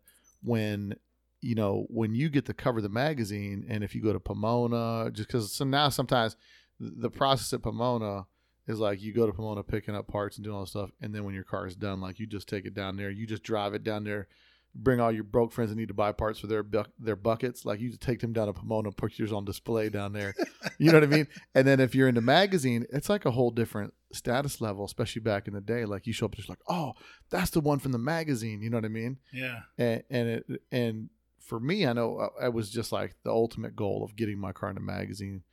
Speaker 1: when you know when you get to cover the magazine and if you go to pomona just because so now sometimes the process at pomona is like you go to pomona picking up parts and doing all this stuff and then when your car is done like you just take it down there you just drive it down there bring all your broke friends that need to buy parts for their buck their buckets like you just take them down to pomona put yours on display down there you know what i mean and then if you're in the magazine, it's like a whole different status level, especially back in the day. Like you show up just like, oh, that's the one from the magazine. You know what I mean?
Speaker 3: Yeah.
Speaker 1: And and it, and for me, I know uh, it was just like the ultimate goal of getting my car in a magazine.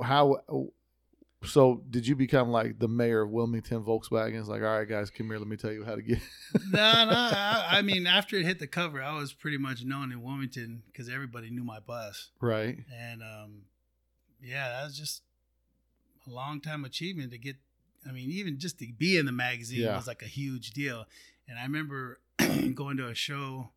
Speaker 1: How? So did you become like the mayor of Wilmington Volkswagen? It's like, all right, guys, come here. Let me tell you how to get.
Speaker 3: no, no. I, I mean, after it hit the cover, I was pretty much known in Wilmington because everybody knew my bus,
Speaker 1: right.
Speaker 3: and um, yeah, that was just a long time achievement to get. I mean, even just to be in the magazine
Speaker 1: Yeah.
Speaker 3: was like a huge deal. And I remember going to a show,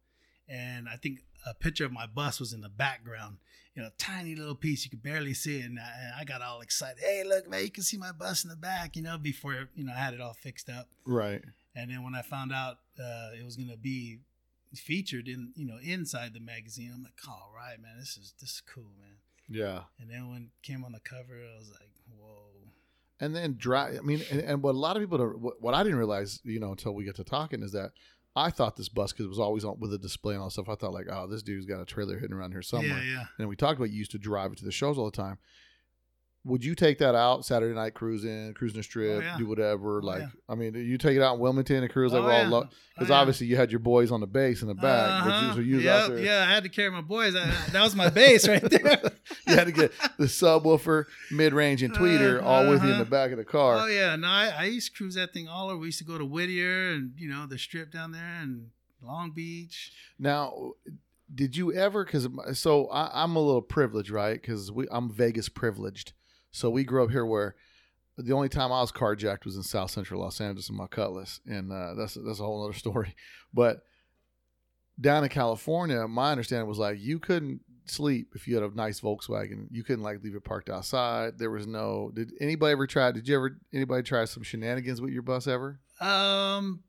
Speaker 3: and I think a picture of my bus was in the background. You know, tiny little piece you could barely see it, and I, and I got all excited. Hey, look, man, you can see my bus in the back. You know, before you know I had it all fixed up.
Speaker 1: Right.
Speaker 3: And then when I found out uh, it was gonna be featured in you know inside the magazine, I'm like, all right, man, this is this is cool, man.
Speaker 1: Yeah.
Speaker 3: And then when it came on the cover, I was like, whoa.
Speaker 1: and then dry i mean and, and what a lot of people don't what, what i didn't realize you know until we get to talking is that i thought this bus because it was always on with a display and all that stuff. I thought like oh this dude's got a trailer hidden around here somewhere.
Speaker 3: Yeah, yeah.
Speaker 1: and we talked about you used to drive it to the shows all the time would you take that out Saturday night cruising, cruising the strip,
Speaker 3: Oh, yeah.
Speaker 1: do whatever?
Speaker 3: Oh,
Speaker 1: like,
Speaker 3: yeah.
Speaker 1: I mean, you take it out in Wilmington and cruise like
Speaker 3: Oh,
Speaker 1: all
Speaker 3: Oh,
Speaker 1: because
Speaker 3: yeah.
Speaker 1: obviously you had your boys on the base in the back, but you,
Speaker 3: Uh-huh.
Speaker 1: so you was
Speaker 3: Yep,
Speaker 1: out there.
Speaker 3: Yeah, I had to carry my boys. I, that was my base right there.
Speaker 1: you had to get the subwoofer, mid range, and tweeter all with you in the
Speaker 3: Uh-huh.
Speaker 1: back of the car.
Speaker 3: Oh yeah, no, I, I used to cruise that thing all over. We used to go to Whittier and you know the strip down there and Long Beach.
Speaker 1: Now, did you ever? Because so I, I'm a little privileged, right? Because we I'm Vegas privileged. So we grew up here where the only time I was carjacked was in South Central Los Angeles in my Cutlass, and uh, that's that's a whole other story. But down in California, my understanding was like you couldn't sleep if you had a nice Volkswagen. You couldn't like leave it parked outside. There was no. Did anybody ever try? Did you ever anybody try some shenanigans with your bus ever?
Speaker 3: Um,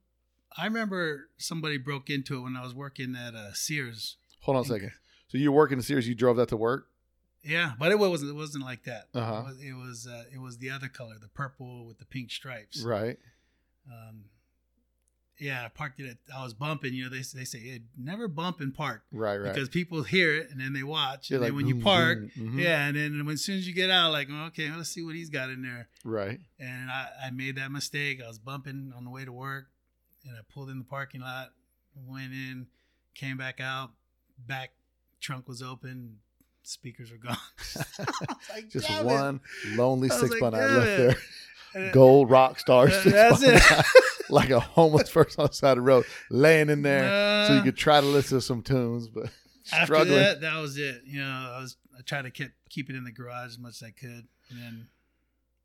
Speaker 3: I remember somebody broke into it when I was working at uh, Sears.
Speaker 1: Hold on a second. So you were working in Sears. You drove that to work.
Speaker 3: Yeah, but it wasn't. It wasn't like that.
Speaker 1: Uh-huh.
Speaker 3: It was. It was, uh, it was the other color, the purple with the pink stripes.
Speaker 1: Right.
Speaker 3: Um, yeah, I parked it. At, I was bumping. You know, they they say hey, never bump and park
Speaker 1: Right. Right.
Speaker 3: because people hear it and then they watch.
Speaker 1: You're
Speaker 3: and
Speaker 1: like,
Speaker 3: then when you park,
Speaker 1: boom, mhm.
Speaker 3: yeah, and then when, as soon as you get out, like okay, let's see what he's got in there.
Speaker 1: Right.
Speaker 3: And I, I made that mistake. I was bumping on the way to work, and I pulled in the parking lot, went in, came back out, back trunk was open, speakers were gone. Like,
Speaker 1: Just
Speaker 3: "Damn it."
Speaker 1: one lonely six
Speaker 3: like,
Speaker 1: by nine left
Speaker 3: it."
Speaker 1: there. Gold rock star.
Speaker 3: Uh,
Speaker 1: six
Speaker 3: that's it.
Speaker 1: nine. like a homeless person on the side of the road, laying in there, so you
Speaker 3: Uh,
Speaker 1: could try to listen to some tunes, but
Speaker 3: After
Speaker 1: struggling.
Speaker 3: that, that was it. You know, I was I tried to keep keep it in the garage as much as I could, and then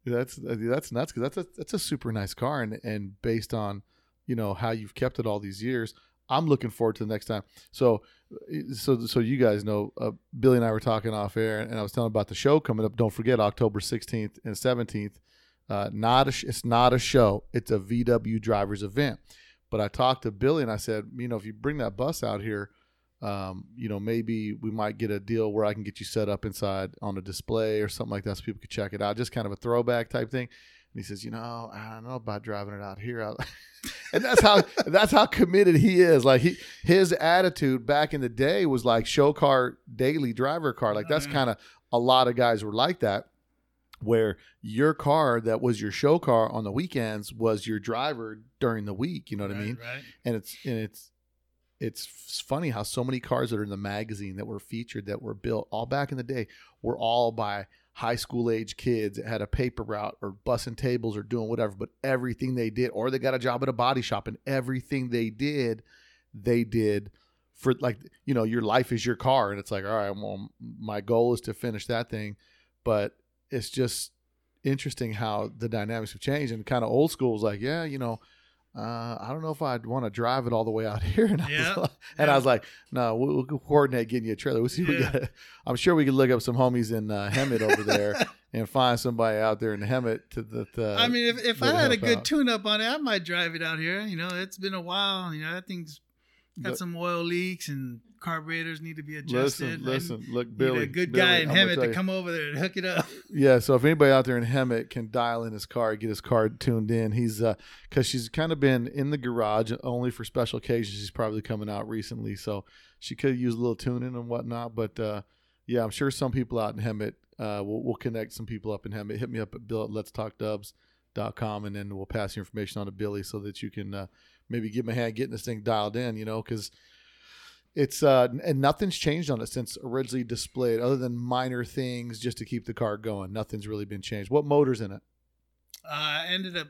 Speaker 1: That's that's nuts because that's a that's a super nice car, and and based on you know how you've kept it all these years, I'm looking forward to the next time. So so so you guys know, uh, Billy and I were talking off air, and I was telling about the show coming up. Don't forget October 16th and 17th. Uh, not a it's not a show; it's a VW drivers event. But I talked to Billy and I said, you know, if you bring that bus out here, um, you know, maybe we might get a deal where I can get you set up inside on a display or something like that so people could check it out. Just kind of a throwback type thing. And he says, you know, I don't know about driving it out here. And that's how that's how committed he is. Like he his attitude back in the day was like show car daily driver car. Like that's
Speaker 3: Mhm.
Speaker 1: kind of a lot of guys were like that. Where your car that was your show car on the weekends was your driver during the week. You know what I mean?
Speaker 3: Right.
Speaker 1: and it's and it's it's funny how so many cars that are in the magazine that were featured that were built all back in the day were all by high school age kids that had a paper route or bussing tables or doing whatever but everything they did or they got a job at a body shop and everything they did they did for like you know your life is your car. And it's like all right well my goal is to finish that thing. But it's just interesting how the dynamics have changed. And kind of old school is like yeah you know uh, I don't know if I'd want to drive it all the way out here. And, I, was like, and I was like, no, we'll, we'll coordinate getting you a trailer. We'll see. What we got. I'm sure we could look up some homies in uh, Hemet over there and find somebody out there in Hemet to the. Uh,
Speaker 3: I mean, if, if I had a good
Speaker 1: out.
Speaker 3: tune up on it, I might drive it out here. You know, it's been a while. You know, that thing's got
Speaker 1: But-
Speaker 3: some oil leaks and carburetors need to be adjusted.
Speaker 1: listen, listen, look,
Speaker 3: Need
Speaker 1: Billy,
Speaker 3: a good
Speaker 1: Billy,
Speaker 3: guy in Hemet to
Speaker 1: you.
Speaker 3: come over there and hook it up.
Speaker 1: Yeah, so if anybody out there in Hemet can dial in his car, get his car tuned in, he's uh, because she's kind of been in the garage only for special occasions. She's probably coming out recently, so she could use a little tuning and whatnot. But uh, yeah, I'm sure some people out in Hemet, uh, we'll, we'll connect some people up in Hemet. Hit me up at bill at let's talk Dubs dot com, and then we'll pass your information on to Billy so that you can uh, maybe give him a hand getting this thing dialed in. You know, because it's uh and nothing's changed on it since originally displayed other than minor things just to keep the car going nothing's really been changed what motor's in it
Speaker 3: Uh, I ended up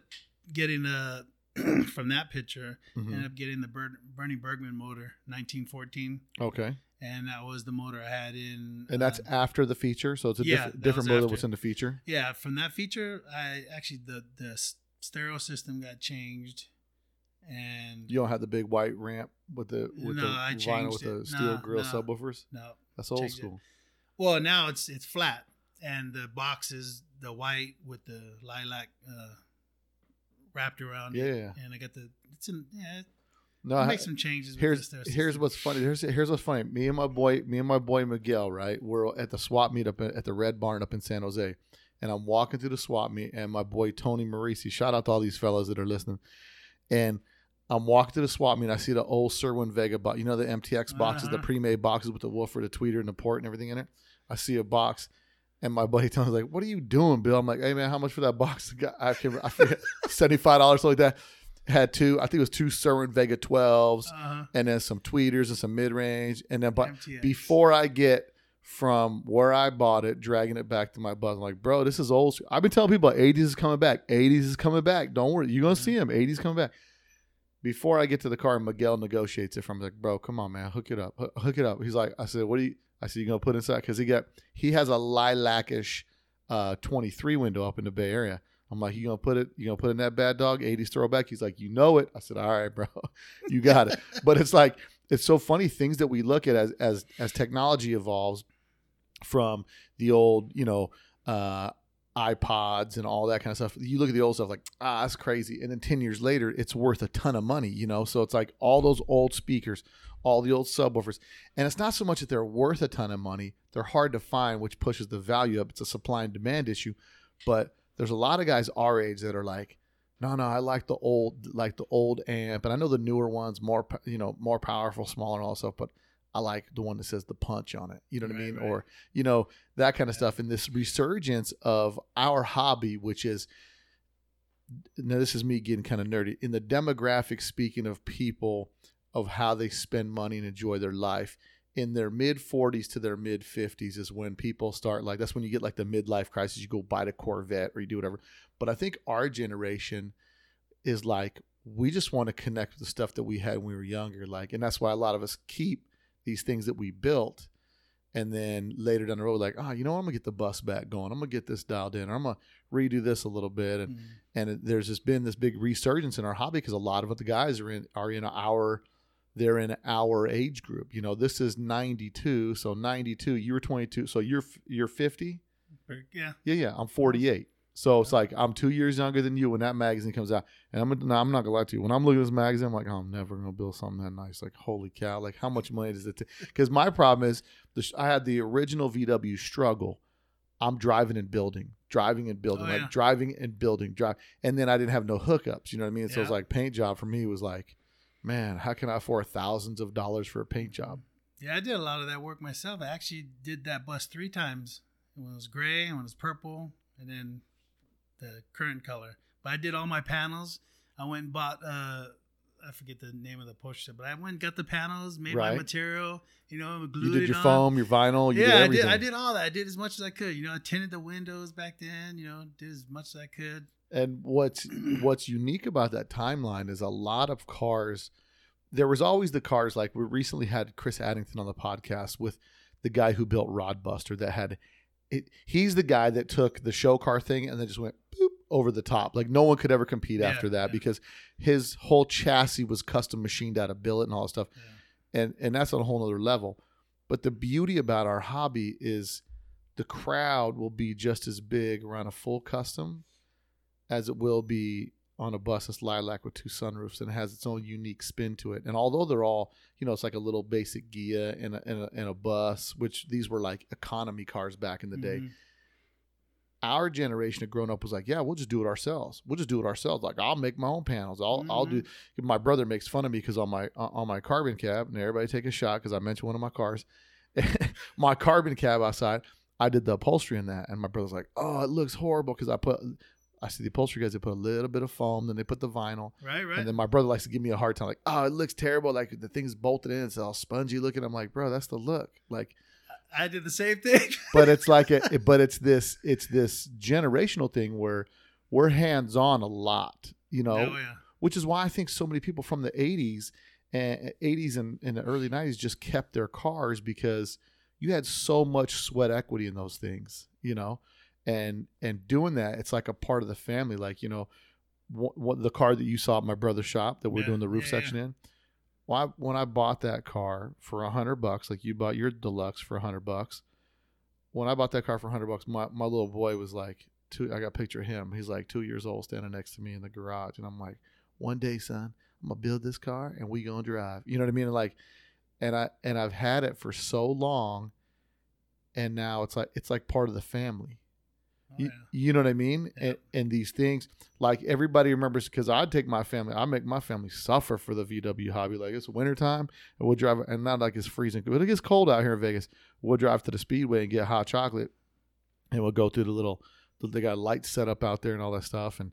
Speaker 3: getting a from that picture.
Speaker 1: Mhm.
Speaker 3: Ended up getting the Ber- Bernie Bergman motor, 1914,
Speaker 1: okay
Speaker 3: and that was the motor I had in.
Speaker 1: and that's
Speaker 3: uh,
Speaker 1: after the feature so it's a
Speaker 3: yeah,
Speaker 1: different,
Speaker 3: that
Speaker 1: different
Speaker 3: was
Speaker 1: motor
Speaker 3: after.
Speaker 1: what's in the feature
Speaker 3: yeah. From that feature, I actually the the stereo system got changed, and
Speaker 1: you don't have the big white ramp with the with
Speaker 3: No,
Speaker 1: the
Speaker 3: I
Speaker 1: vinyl with the
Speaker 3: it.
Speaker 1: steel
Speaker 3: No,
Speaker 1: grill
Speaker 3: no.
Speaker 1: subwoofers
Speaker 3: no.
Speaker 1: that's old
Speaker 3: Changed it.
Speaker 1: school
Speaker 3: Well, now it's it's flat, and the box is the white with the lilac uh, wrapped around it.
Speaker 1: Yeah.
Speaker 3: and I got the it's in yeah.
Speaker 1: no
Speaker 3: make some changes.
Speaker 1: Here's here's what's funny. Here's here's what's funny. Me and my boy, me and my boy Miguel, right? We're at the swap meet up at the Red Barn up in San Jose, and I'm walking through the swap meet, and my boy Tony Marisi. Shout out to all these fellas that are listening. And I'm walking to the swap meet. I see the old Cerwin Vega box. You know the MTX boxes, the
Speaker 3: Uh-huh.
Speaker 1: pre-made boxes with the woofer, the tweeter, and the port and everything in it. I see a box. And my buddy Tony's like, "What are you doing, Bill?" I'm like, "Hey man, how much for that box?" The I can I forget seventy five dollars, something like that. Had two, I think it was two Cerwin Vega 12s,
Speaker 3: uh,
Speaker 1: and then some tweeters and some mid range, and then but
Speaker 3: MTX.
Speaker 1: before I get from where I bought it, dragging it back to my bus, I'm like, bro, this is old. I've been telling people 80s is coming back. 80s is coming back. Don't worry, you're gonna see them. 80s coming back. Before I get to the car, Miguel negotiates it from like, bro, come on, man, hook it up, Hook- hook it up. He's like, I said, what do you? I said, you gonna put inside because he got he has a lilacish uh 23 window up in the Bay Area. I'm like, you gonna put it? You gonna put in that bad dog 80s throwback? He's like, you know it. I said, all right, bro, you got it. but it's like it's so funny things that we look at as as as technology evolves from the old, you know, uh, iPods and all that kind of stuff. You look at the old stuff like, ah, that's crazy. And then 10 years later, it's worth a ton of money, you know? So it's like all those old speakers, all the old subwoofers. And it's not so much that they're worth a ton of money, they're hard to find, which pushes the value up. It's a supply and demand issue. But there's a lot of guys our age that are like, no, no, I like the old, like the old amp, and I know the newer ones more, you know, more powerful, smaller, and all that stuff. But I like the one that says the punch on it. You know what I mean?
Speaker 3: right.
Speaker 1: Or you know that kind of stuff. And this resurgence of our hobby, which is now this is me getting kind of nerdy in the demographic. Speaking of people, of how they spend money and enjoy their life. In their mid 40s to their mid 50s is when people start like that's when you get like the midlife crisis. You go buy the Corvette or you do whatever. But I think our generation is like we just want to connect with the stuff that we had when we were younger like and that's why a lot of us keep these things that we built and then later down the road like oh you know what, i'm gonna get the bus back going i'm gonna get this dialed in or i'm gonna redo this a little bit and
Speaker 3: Mm.
Speaker 1: and it, there's just been this big resurgence in our hobby because a lot of the guys are in are in our they're in our age group you know this is 92 so 92 you were 22 so you're you're 50
Speaker 3: Yeah.
Speaker 1: yeah, yeah. I'm 48. So it's like I'm two years younger than you when that magazine comes out. And I'm no, I'm not gonna lie to you. When I'm looking at this magazine, I'm like, oh, I'm never gonna build something that nice. Like, holy cow! Like, how much money does it take? Because my problem is, the, sh- I had the original VW struggle. I'm driving and building, driving and building,
Speaker 3: Oh,
Speaker 1: like
Speaker 3: yeah.
Speaker 1: driving and building, drive. And then I didn't have no hookups. You know what I mean? So it's
Speaker 3: Yeah.
Speaker 1: like paint job for me was like, man, how can I afford thousands of dollars for a paint job?
Speaker 3: Yeah, I did a lot of that work myself. I actually did that bus three times. When it was gray, and when it was purple, and then the current color. But I did all my panels. I went and bought uh I forget the name of the poster, but I went and got the panels, made my material, you know, glued
Speaker 1: You did your
Speaker 3: on.
Speaker 1: foam, your vinyl, you
Speaker 3: yeah,
Speaker 1: did
Speaker 3: I did. I did all that. I did as much as I could. You know, I tinted the windows back then. You know, did as much as I could.
Speaker 1: And what's what's unique about that timeline is a lot of cars. There was always the cars like we recently had Chris Addington on the podcast with the guy who built Rodbuster that had it. He's the guy that took the show car thing and then just went boop over the top. Like no one could ever compete
Speaker 3: Yeah,
Speaker 1: after that
Speaker 3: yeah.
Speaker 1: because his whole chassis was custom machined out of billet and all that stuff.
Speaker 3: Yeah.
Speaker 1: And and that's on a whole nother level. But the beauty about our hobby is the crowd will be just as big around a full custom as it will be on a bus that's lilac with two sunroofs and it has its own unique spin to it. And although they're all, you know, it's like a little basic Ghia and a, and a, and a bus, which these were like economy cars back in the day.
Speaker 3: Mhm.
Speaker 1: Our generation of grown up was like, yeah, we'll just do it ourselves. We'll just do it ourselves. Like I'll make my own panels. I'll I'll do. My brother makes fun of me because on my on my carbon cab, and everybody take a shot because I mentioned one of my cars. my carbon cab outside, I did the upholstery in that, and my brother's like, "Oh, it looks horrible," because I put, I see the upholstery guys they put a little bit of foam, then they put the vinyl,
Speaker 3: Right, right.
Speaker 1: and then my brother likes to give me a hard time, like, "Oh, it looks terrible, like the thing's bolted in, it's all spongy looking." I'm like, "Bro, that's the look." Like,
Speaker 3: I did the same thing.
Speaker 1: but it's like a, but it's this, it's this generational thing where we're hands on a lot, you know,
Speaker 3: oh yeah.
Speaker 1: which is why I think so many people from the 80s and 80s and, and the early 90s just kept their cars because you had so much sweat equity in those things, you know, and and doing that, it's like a part of the family. Like you know, what, what the car that you saw at my brother's shop that we're
Speaker 3: Yeah,
Speaker 1: doing the roof
Speaker 3: yeah,
Speaker 1: section in. Well, I, when I bought that car for a hundred bucks, like you bought your deluxe for a hundred bucks, when I bought that car for a hundred bucks, my, my little boy was like two. I got a picture of him. He's like two years old, standing next to me in the garage, and I'm like, one day, son, I'm gonna build this car and we gonna drive. You know what I mean? And like, and I and I've had it for so long, and now it's like it's like part of the family.
Speaker 3: Oh,
Speaker 1: You,
Speaker 3: yeah.
Speaker 1: you know what I mean?
Speaker 3: Yeah.
Speaker 1: And, and these things, like everybody remembers, because I take my family, I make my family suffer for the VW hobby. Like it's wintertime, and we'll drive, and not like it's freezing, but it gets cold out here in Vegas. We'll drive to the Speedway and get hot chocolate, and we'll go through the little, they got lights set up out there and all that stuff. And,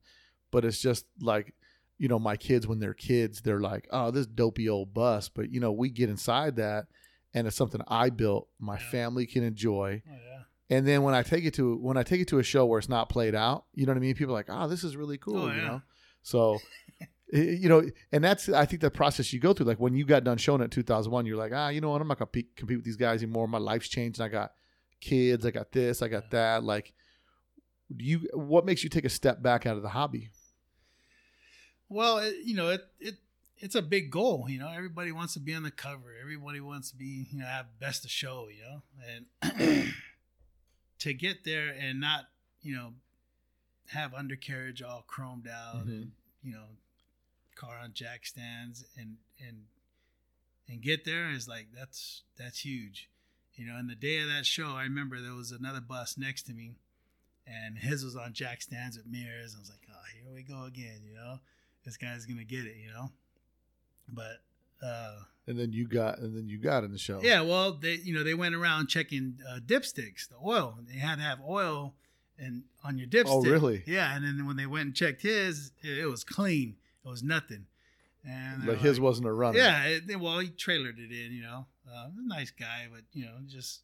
Speaker 1: but it's just like, you know, my kids, when they're kids, they're like, oh, this dopey old bus. But, you know, we get inside that, and it's something I built, my
Speaker 3: Yeah.
Speaker 1: family can enjoy.
Speaker 3: Oh yeah.
Speaker 1: And then when I take it to when I take it to a show where it's not played out, you know what I mean? People are like, "Oh, this is really cool,"
Speaker 3: Oh,
Speaker 1: you know. So, you know, and that's I think the process you go through. Like when you got done showing it in 2001, you're like, "Ah, you know what? I'm not gonna pe- compete with these guys anymore. My life's changed. And I got kids. I got this. I got that." Like Do you what makes you take a step back out of the hobby?
Speaker 3: Well, it, you know, it it it's a big goal. You know, everybody wants to be on the cover. Everybody wants to be, you know, have best of show. You know, and to get there and not, you know, have undercarriage all chromed out,
Speaker 1: Mhm.
Speaker 3: and you know, car on jack stands, and and and get there is like that's that's huge. You know, and the day of that show, I remember there was another bus next to me, and his was on jack stands with mirrors. I was like, oh, here we go again. You know, this guy's gonna get it. You know, but uh,
Speaker 1: And then you got and then you got in the show.
Speaker 3: yeah, well, they you know they went around checking uh, dipsticks, the oil. They had to have oil and on your dipstick.
Speaker 1: Oh, really?
Speaker 3: Yeah, and then when they went and checked his, it, it was clean. It was nothing. And
Speaker 1: But his
Speaker 3: like-
Speaker 1: wasn't a runner.
Speaker 3: yeah, it, well, he trailered it in, you know. Uh, nice guy, but you know, just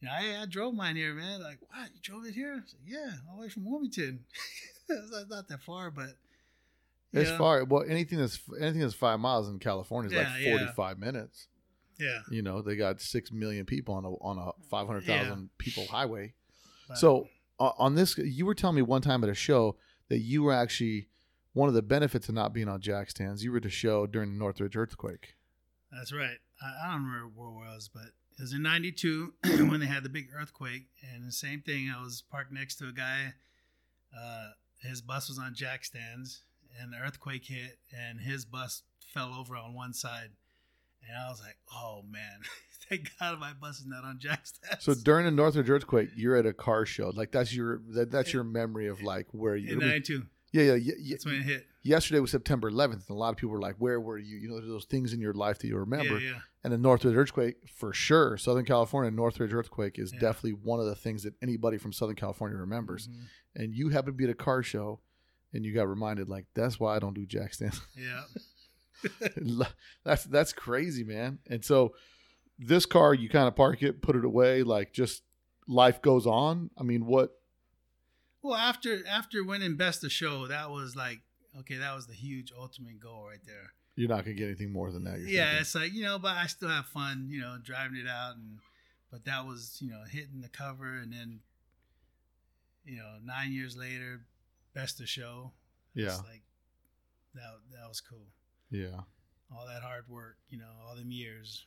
Speaker 3: you know, I, I drove mine here, man. Like, what? You drove it here? Said, yeah, all the way from Wilmington. it's not that far, but
Speaker 1: It's
Speaker 3: yeah.
Speaker 1: far. Well, anything that's anything that's five miles in California is
Speaker 3: Yeah,
Speaker 1: like
Speaker 3: yeah.
Speaker 1: forty five minutes.
Speaker 3: Yeah.
Speaker 1: You know, they got six million people on a on a five hundred thousand people highway. So uh, on this, you were telling me one time at a show that you were actually one of the benefits of not being on jack stands. You were at a show during the Northridge earthquake.
Speaker 3: That's right. I, I don't remember where it was, but it was in '92 when they had the big earthquake, and the same thing. I was parked next to a guy. Uh, his bus was on jack stands, and the earthquake hit, and his bus fell over on one side, and I was like, "Oh man, thank God my bus is not on jack stands."
Speaker 1: So during the Northridge earthquake, you're at a car show. Like that's your that, that's your memory of like where you. Were.
Speaker 3: In '92,
Speaker 1: yeah, yeah, yeah,
Speaker 3: that's when it hit.
Speaker 1: Yesterday was September 11th, and a lot of people were like, "Where were you?" You know, there's those things in your life that you remember.
Speaker 3: Yeah, yeah,
Speaker 1: And the Northridge earthquake, for sure, Southern California Northridge earthquake is
Speaker 3: Yeah.
Speaker 1: definitely one of the things that anybody from Southern California remembers.
Speaker 3: Mhm.
Speaker 1: And you happen to be at a car show, and you got reminded, like, that's why I don't do jack stands.
Speaker 3: yeah.
Speaker 1: that's that's crazy, man. And so, this car, you kind of park it, put it away, like just life goes on. I mean, what?
Speaker 3: Well, after after winning best of show, that was like okay, that was the huge ultimate goal right there.
Speaker 1: You're not gonna get anything more than that. You're
Speaker 3: yeah,
Speaker 1: thinking.
Speaker 3: it's like you know, but I still have fun, you know, driving it out, and but that was you know hitting the cover, and then you know nine years later, best of show.
Speaker 1: yeah,
Speaker 3: It's like that that was cool.
Speaker 1: yeah.
Speaker 3: All that hard work, you know, all them years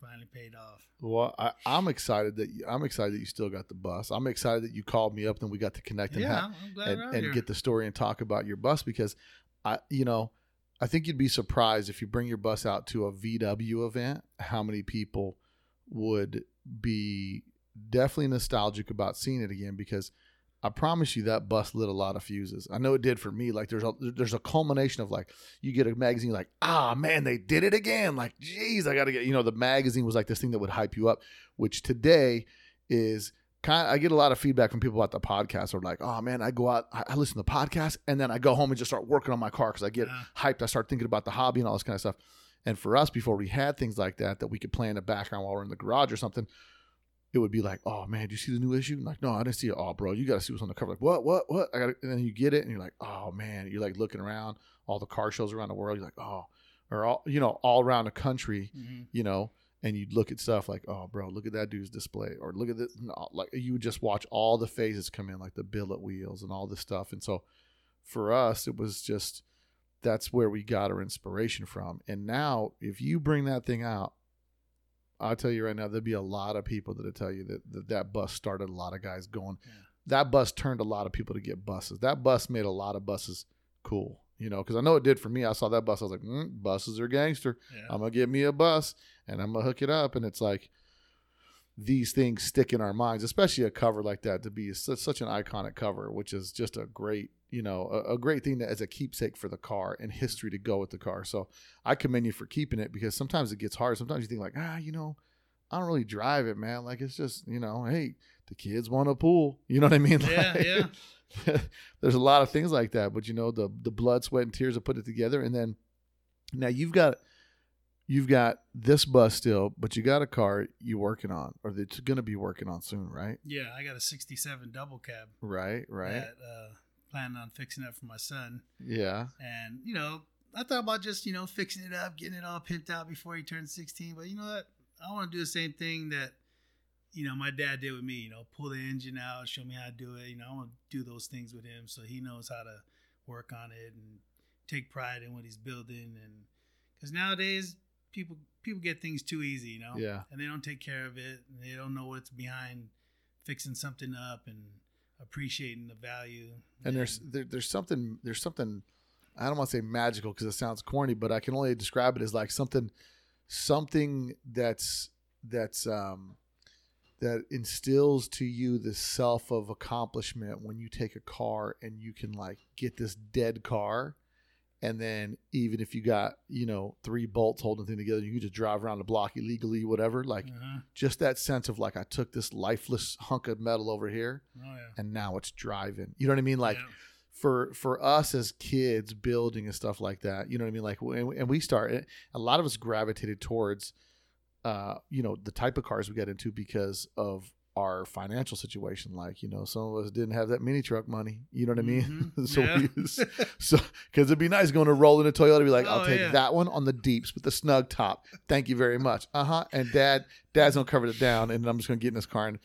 Speaker 3: finally paid off.
Speaker 1: Well, I, I'm excited that you, I'm excited that you still got the bus. I'm excited that you called me up and we got to connect and
Speaker 3: Yeah, glad
Speaker 1: and, and get the story and talk about your bus because I, you know, I think you'd be surprised if you bring your bus out to a VW event, how many people would be definitely nostalgic about seeing it again because I promise you that bus lit a lot of fuses. I know it did for me. Like there's a there's a culmination of like you get a magazine like ah man they did it again. Like geez I got to get you know the magazine was like this thing that would hype you up, which today is kind. I get a lot of feedback from people about the podcast. Or like oh man I go out I, I listen to the podcast and then I go home and just start working on my car because I get
Speaker 3: Yeah.
Speaker 1: hyped. I start thinking about the hobby and all this kind of stuff. And for us, before we had things like that that we could play in the background while we're in the garage or something, it would be like, "Oh man, do you see the new issue?" like, no, I didn't see it. Oh, bro, you got to see what's on the cover. Like, what, what, what? I got, and then you get it, and you're like, "Oh man," you're like looking around all the car shows around the world. You're like, "Oh," or all you know, all around the country,
Speaker 3: Mhm.
Speaker 1: you know, and you'd look at stuff like, "Oh, bro, look at that dude's display," or look at this. No, like you would just watch all the phases come in, like the billet wheels and all this stuff. And so, for us, it was just that's where we got our inspiration from. And now, if you bring that thing out, I'll tell you right now, there'll be a lot of people that'll tell you that that, that bus started a lot of guys going.
Speaker 3: Yeah.
Speaker 1: That bus turned a lot of people to get buses. That bus made a lot of buses cool, you know, because I know it did for me. I saw that bus, I was like, mm, buses are gangster.
Speaker 3: Yeah.
Speaker 1: I'm gonna get me a bus and I'm gonna hook it up, and it's like these things stick in our minds, especially a cover like that to be such, such an iconic cover, which is just a great, you know, a, a great thing that as a keepsake for the car and history to go with the car. So I commend you for keeping it because sometimes it gets hard. Sometimes you think like, ah, you know, I don't really drive it, man. Like it's just, you know, hey, the kids want a pool. You know what I mean?
Speaker 3: Yeah,
Speaker 1: Like,
Speaker 3: yeah.
Speaker 1: there's a lot of things like that, but you know, the the blood, sweat, and tears of put it together, and then now you've got you've got this bus still, but you got a car you're working on, or that's going to be working on soon, right?
Speaker 3: Yeah, I got a '67 double cab.
Speaker 1: Right, right,
Speaker 3: That, uh, planning on fixing up for my son,
Speaker 1: yeah,
Speaker 3: and you know, I thought about just you know fixing it up, getting it all pimped out before he turns 16. But you know what? I want to do the same thing that you know, my dad did with me. You know, pull the engine out, show me how to do it. You know, I want to do those things with him so he knows how to work on it and take pride in what he's building. And because nowadays people people get things too easy, you know,
Speaker 1: Yeah.
Speaker 3: and they don't take care of it. And they don't know what's behind fixing something up and appreciating the value.
Speaker 1: and there's there, there's something there's something I don't want to say magical because it sounds corny, but I can only describe it as like something something that's that's um that instills to you the self of accomplishment when you take a car and you can like get this dead car and then even if you got you know three bolts holding the thing together you can just drive around the block illegally whatever like
Speaker 3: uh-huh.
Speaker 1: just that sense of like i took this lifeless hunk of metal over here
Speaker 3: oh yeah,
Speaker 1: and now it's driving you know what i mean like
Speaker 3: Yeah.
Speaker 1: for for us as kids building and stuff like that you know what i mean like and, and we start a lot of us gravitated towards uh you know the type of cars we got into because of our financial situation like you know some of us didn't have that mini truck money you know what i mean
Speaker 3: Mhm.
Speaker 1: so
Speaker 3: Yeah.
Speaker 1: we so because it'd be nice going to roll in a toyota be like i'll
Speaker 3: Oh,
Speaker 1: take
Speaker 3: yeah.
Speaker 1: that one on the deeps with the snug top thank you very much uh-huh and dad dad's gonna cover it down and i'm just gonna get in this car and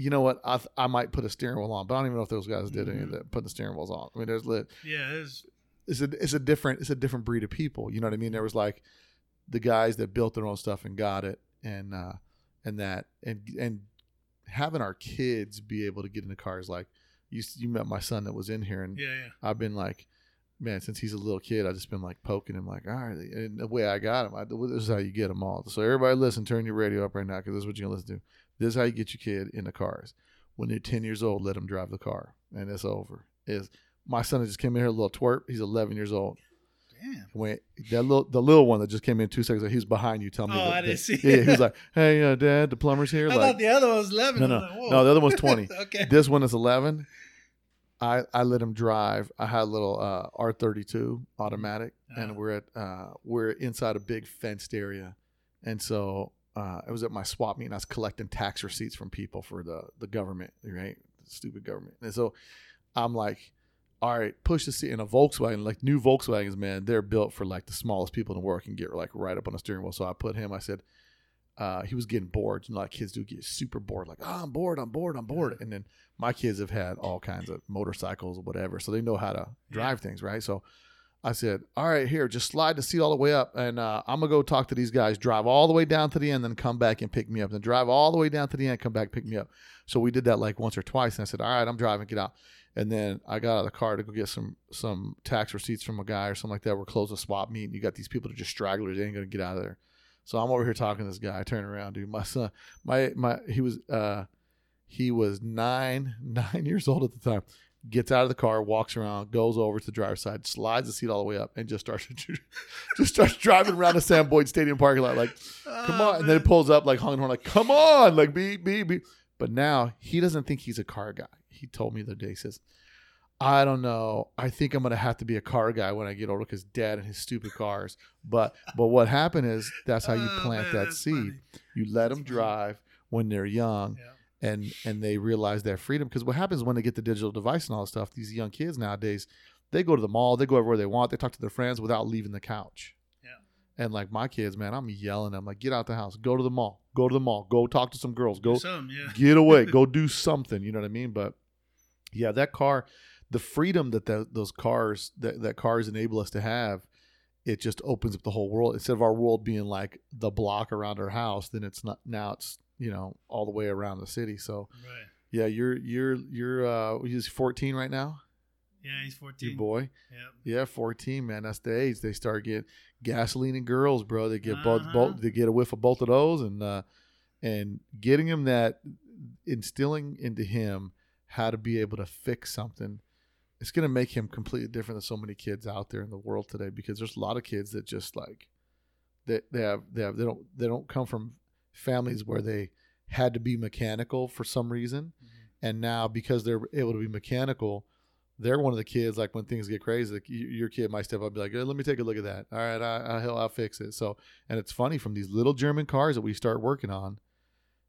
Speaker 1: you know what? I, I might put a steering wheel on, but I don't even know if those guys did any of
Speaker 3: Mhm.
Speaker 1: that. Putting the steering wheels on. I mean, there's lit.
Speaker 3: yeah, it's
Speaker 1: It's a it's a different it's a different breed of people. You know what I mean? There was like the guys that built their own stuff and got it, and uh, and that and and having our kids be able to get in the cars. Like you you met my son that was in here, and
Speaker 3: yeah, yeah.
Speaker 1: I've been like, man, since he's a little kid, I've just been like poking him, like, all right. And the way I got him, I, this is how you get them all. So everybody, listen, turn your radio up right now because this is what you're gonna listen to. This is how you get your kid in the cars. When they're 10 years old, let them drive the car, and it's over. Is my son just came in here a little twerp. He's 11 years old.
Speaker 3: Damn.
Speaker 1: When that little the little one that just came in two seconds, ago, he was behind you. Telling me,
Speaker 3: Oh,
Speaker 1: that,
Speaker 3: I didn't
Speaker 1: that-
Speaker 3: see
Speaker 1: Yeah, he was like, "Hey, uh, Dad, the plumber's here."
Speaker 3: I
Speaker 1: like,
Speaker 3: thought the other one was eleven.
Speaker 1: no, no,
Speaker 3: like,
Speaker 1: no. The other one's 20.
Speaker 3: okay.
Speaker 1: this one is 11 i i let him drive i had a little uh r32 automatic and
Speaker 3: Uh-huh.
Speaker 1: we're at uh we're inside a big fenced area and so uh i was at my swap meet and i was collecting tax receipts from people for the the government right stupid government and so i'm like all right push the seat in a volkswagen like new volkswagens man they're built for like the smallest people in the world can get like right up on the steering wheel so i put him i said uh, he was getting bored. You know, like kids do get super bored, like, oh, I'm bored, I'm bored, I'm bored. And then my kids have had all kinds of motorcycles or whatever, so they know how to drive things, right? So I said, all right, here, just slide the seat all the way up, and uh, I'm gonna go talk to these guys. Drive all the way down to the end, then come back and pick me up. Then drive all the way down to the end, come back, pick me up. So we did that like once or twice, and I said, all right, I'm driving, get out. And then I got out of the car to go get some some tax receipts from a guy or something like that. We're close to swap meet, and you got these people that are just stragglers. They ain't gonna get out of there. So I'm over here talking to this guy. I turn around, dude. My son, my my, he was uh, he was nine nine years old at the time. Gets out of the car, walks around, goes over to the driver's side, slides the seat all the way up, and just starts just starts driving around the Sam Boyd Stadium parking lot like, come on. And then it pulls up like honking horn, like, come on, like beep beep beep. But now he doesn't think he's a car guy. He told me the other day, he says, I don't know. I think I'm gonna have to be a car guy when I get older because dad and his stupid cars. But but what happened is that's how you
Speaker 3: Oh,
Speaker 1: plant
Speaker 3: man,
Speaker 1: that seed.
Speaker 3: funny.
Speaker 1: You let them
Speaker 3: funny.
Speaker 1: drive when they're young,
Speaker 3: Yeah.
Speaker 1: and and they realize their freedom. Because what happens when they get the digital device and all this stuff? These young kids nowadays, they go to the mall, they go everywhere they want, they talk to their friends without leaving the couch.
Speaker 3: Yeah.
Speaker 1: And like my kids, man, I'm yelling. I'm like, get out the house, go to the mall, go to the mall, go talk to some girls, go
Speaker 3: something, yeah.
Speaker 1: get away, go do something. You know what I mean? But yeah, that car, the freedom that the, those cars that, that cars enable us to have, it just opens up the whole world. Instead of our world being like the block around our house, then it's not. Now it's you know all the way around the city. So
Speaker 3: Right.
Speaker 1: yeah, you're you're you're uh, he's 14 right now.
Speaker 3: Yeah, he's fourteen.
Speaker 1: Your boy,
Speaker 3: Yeah.
Speaker 1: yeah, 14, man. That's the age they start get gasoline and girls, bro. They get both,
Speaker 3: Uh-huh.
Speaker 1: both they get a whiff of both of those, and uh, and getting him that, instilling into him how to be able to fix something. It's gonna make him completely different than so many kids out there in the world today because there's a lot of kids that just like they they have they have they don't they don't come from families where they had to be mechanical for some reason. Mm-hmm. And now because they're able to be mechanical they're one of the kids like when things get crazy like, your kid might step up and be like hey, let me take a look at that. All right I, I, I'll fix it. So and it's funny from these little german cars that we start working on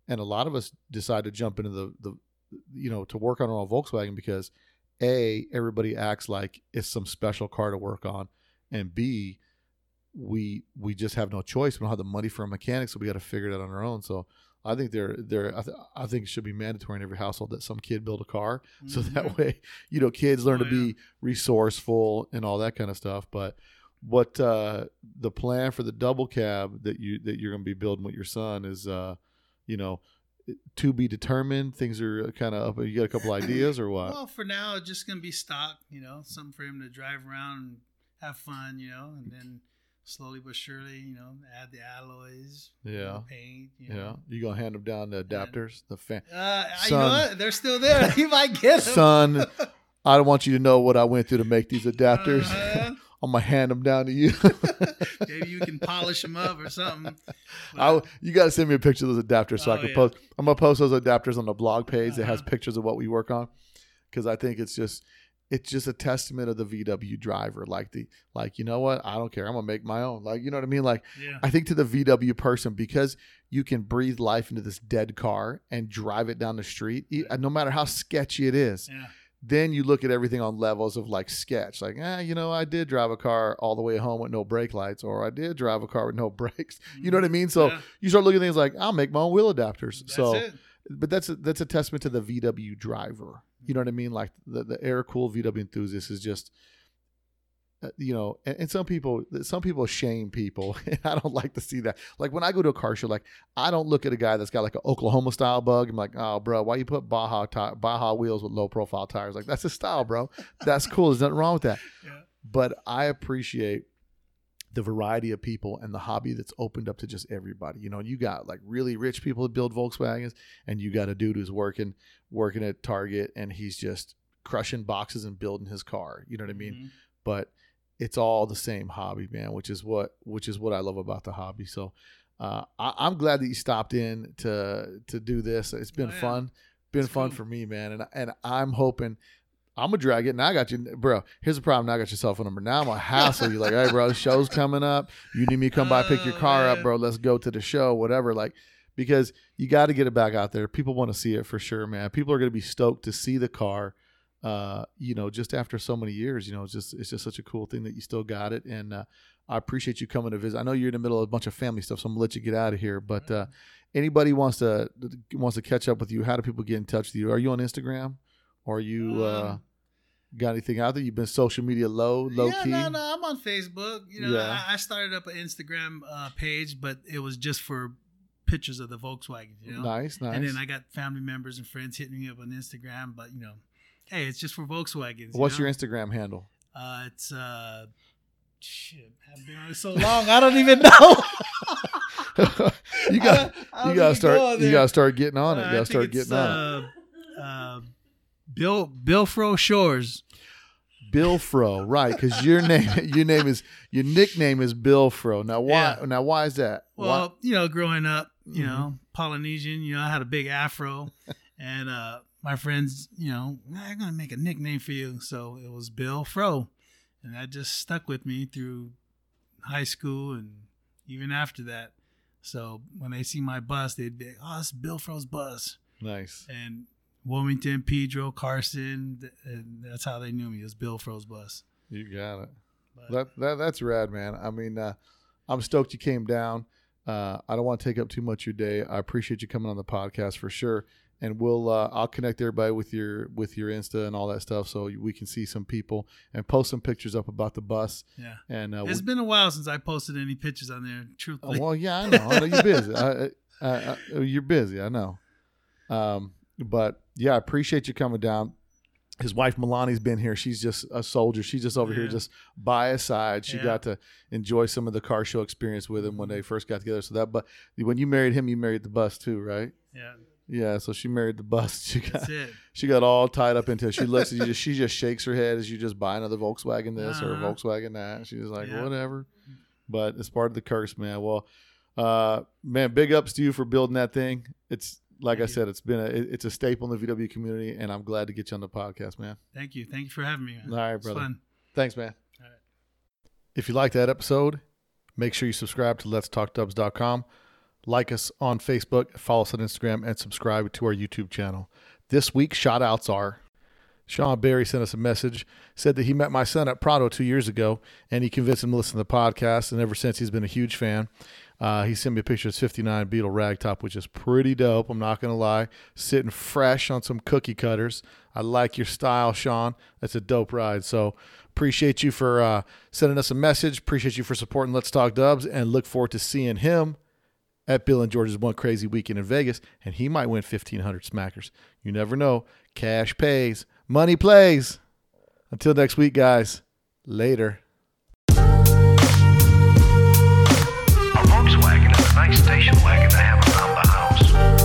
Speaker 1: and a lot of us decide to jump into the the you know to work on our own volkswagen because a everybody acts like it's some special car to work on and b we we just have no choice we don't have the money for a mechanic so we got to figure it out on our own so I think they're they're I, th- I think it should be mandatory in every household that some kid build a car, so
Speaker 3: Mhm.
Speaker 1: that way you know kids learn
Speaker 3: Oh,
Speaker 1: to be resourceful and all that kind of stuff. But what uh, the plan for the double cab that you that you're going to be building with your son is, uh, you know, to be determined. Things are kind of up. You got a couple ideas or what?
Speaker 3: Well, for now, it's just gonna be stock. You know, something for him to drive around and have fun. You know, and then slowly but surely, you know, add the alloys.
Speaker 1: Yeah.
Speaker 3: paint. You
Speaker 1: yeah,
Speaker 3: know.
Speaker 1: you gonna hand them down the adapters, the fan.
Speaker 3: Uh, you know what? They're still there. you might get them.
Speaker 1: Son, I don't want you to know what I went through to make these adapters.
Speaker 3: Uh-huh.
Speaker 1: I'm gonna hand them down to you.
Speaker 3: Maybe you can polish them up or something.
Speaker 1: I, you got to send me a picture of those adapters so I
Speaker 3: Oh,
Speaker 1: can
Speaker 3: yeah.
Speaker 1: post. I'm gonna post those adapters on the blog page that has
Speaker 3: Uh-huh.
Speaker 1: pictures of what we work on because I think it's just it's just a testament of the VW driver. Like the like you know what I don't care. I'm gonna make my own. Like you know what I mean. Like
Speaker 3: yeah.
Speaker 1: I think to the VW person because you can breathe life into this dead car and drive it down the street, no matter how sketchy it is
Speaker 3: Yeah.
Speaker 1: Then you look at everything on levels of like sketch. Like eh, you know i did drive a car all the way home with no brake lights or i did drive a car with no brakes. You know what i mean? So
Speaker 3: Yeah.
Speaker 1: you start looking at things like i'll make my own wheel adapters.
Speaker 3: That's
Speaker 1: so
Speaker 3: it.
Speaker 1: but that's a, that's a testament to the vw driver. You know what i mean? Like the, the air cool vw enthusiast is just you know and, and some people some people shame people and i don't like to see that. Like when i go to a car show like i don't look at a guy that's got like an oklahoma style bug i'm like oh bro why you put baja ti- baja wheels with low profile tires? Like that's a style bro. That's cool. There's nothing wrong with that.
Speaker 3: Yeah.
Speaker 1: but i appreciate the variety of people and the hobby that's opened up to just everybody. You know you got like really rich people that build volkswagens and you got a dude who's working working at target and he's just crushing boxes and building his car. You know what i mean?
Speaker 3: Mhm.
Speaker 1: but it's all the same hobby, man, which is what which is what I love about the hobby. So uh, I, I'm glad that you stopped in to to do this. It's been
Speaker 3: Oh, yeah.
Speaker 1: fun, been
Speaker 3: It's
Speaker 1: fun
Speaker 3: cool.
Speaker 1: for me, man, and and I'm hoping. I'm gonna drag it. Now I got you, bro. Here's the problem. Now I got your cell phone number. Now I'm gonna hassle you. Like, hey, bro, the show's coming up. You need me to come by, pick your
Speaker 3: Oh,
Speaker 1: car up, bro. Let's go to the show, whatever. Like, because you got to get it back out there. People want to see it for sure, man. People are gonna be stoked to see the car uh, you know, just after so many years, you know, it's just it's just such a cool thing that you still got it, and uh, I appreciate you coming to visit. I know you're in the middle of a bunch of family stuff, so I'm gonna let you get out of here. But uh, anybody wants to wants to catch up with you, how do people get in touch with you? Are you on Instagram, or are you uh,
Speaker 3: Um,
Speaker 1: got anything out there? You've been social media low, low
Speaker 3: yeah,
Speaker 1: key.
Speaker 3: no, no, I'm on Facebook. You know,
Speaker 1: Yeah.
Speaker 3: I, I started up an Instagram uh, page, but it was just for pictures of the Volkswagen. You know,
Speaker 1: Nice, nice.
Speaker 3: and then I got family members and friends hitting me up on Instagram. But you know, hey, it's just for Volkswagens.
Speaker 1: What's
Speaker 3: you
Speaker 1: your? Instagram handle?
Speaker 3: Uh, it's uh, shit. I've been on it so long, I don't even know.
Speaker 1: you got you gotta start
Speaker 3: go
Speaker 1: you gotta start getting on it.
Speaker 3: Uh,
Speaker 1: You gotta start
Speaker 3: it's,
Speaker 1: getting on it.
Speaker 3: uh, uh, Bill Bill Fro Shores.
Speaker 1: Bill Fro, right? Because your name, your name is your nickname is Bill Fro. Now why?
Speaker 3: Yeah.
Speaker 1: Now why is that? Why-
Speaker 3: Well, you know, growing up, you
Speaker 1: Mhm.
Speaker 3: know, Polynesian, you know, I had a big afro, and uh, my friends, you know, I'm gonna make a nickname for you. So it was Bill Fro, and that just stuck with me through high school and even after that. So when they see my bus, they'd be, "Oh, it's Bill Fro's bus,"
Speaker 1: nice.
Speaker 3: and Wilmington, Pedro, Carson, and that's how they knew me. It was Bill Fro's bus.
Speaker 1: You got it.
Speaker 3: But,
Speaker 1: That, that that's rad, man. I mean, uh, I'm stoked you came down. Uh, I don't want to take up too much of your day. I appreciate you coming on the podcast for sure. And we'll uh, I'll connect everybody with your with your Insta and all that stuff, so we can see some people and post some pictures up about the bus.
Speaker 3: yeah,
Speaker 1: And uh,
Speaker 3: it's
Speaker 1: we-
Speaker 3: been a while since I posted any pictures on there.
Speaker 1: Oh,
Speaker 3: Truthfully,
Speaker 1: well, yeah, I know. I know you're busy. I, I, I, you're busy. I know. Um, but yeah, I appreciate you coming down. His wife Milani's been here. She's just a soldier. She's just over here, just by his side. She
Speaker 3: Yeah.
Speaker 1: got to enjoy some of the car show experience with him when they first got together. So that, but when you married him, you married the bus too, right?
Speaker 3: yeah,
Speaker 1: Yeah. So she married the bus. She got
Speaker 3: that's it.
Speaker 1: she got all tied up into it. She looks at you. Just, she just shakes her head as you just buy another Volkswagen this or
Speaker 3: Uh-huh.
Speaker 1: Volkswagen that. She's like,
Speaker 3: Yeah.
Speaker 1: whatever. But it's part of the curse, man. Well, uh, man, big ups to you for building that thing. It's like I
Speaker 3: you.
Speaker 1: said, it's been a it- it's a staple in the VW community, and I'm glad to get you on the podcast, man.
Speaker 3: Thank you. Thank you for having me. Man.
Speaker 1: All right, brother.
Speaker 3: fun.
Speaker 1: Thanks, man.
Speaker 3: All right.
Speaker 1: If you like that episode, make sure you subscribe to Let's Talk Dubs.com. Like us on Facebook, follow us on Instagram, and subscribe to our YouTube channel. This week's shout outs are Sean Barry sent us a message, said that he met my son at Prado two years ago, and he convinced him to listen to the podcast, and ever since he's been a huge fan. Uh, he sent me a picture of his 59 Beetle ragtop, which is pretty dope. I'm not going to lie. Sitting fresh on some cookie cutters. I like your style, Sean. That's a dope ride. So appreciate you for uh, sending us a message. Appreciate you for supporting Let's Talk Dubs and look forward to seeing him at Bill and George's One Crazy Weekend in Vegas. And he might win 1,500 smackers. You never know. Cash pays, money plays. Until next week, guys. Later.
Speaker 2: A Volkswagen is a nice station wagon to have around the house.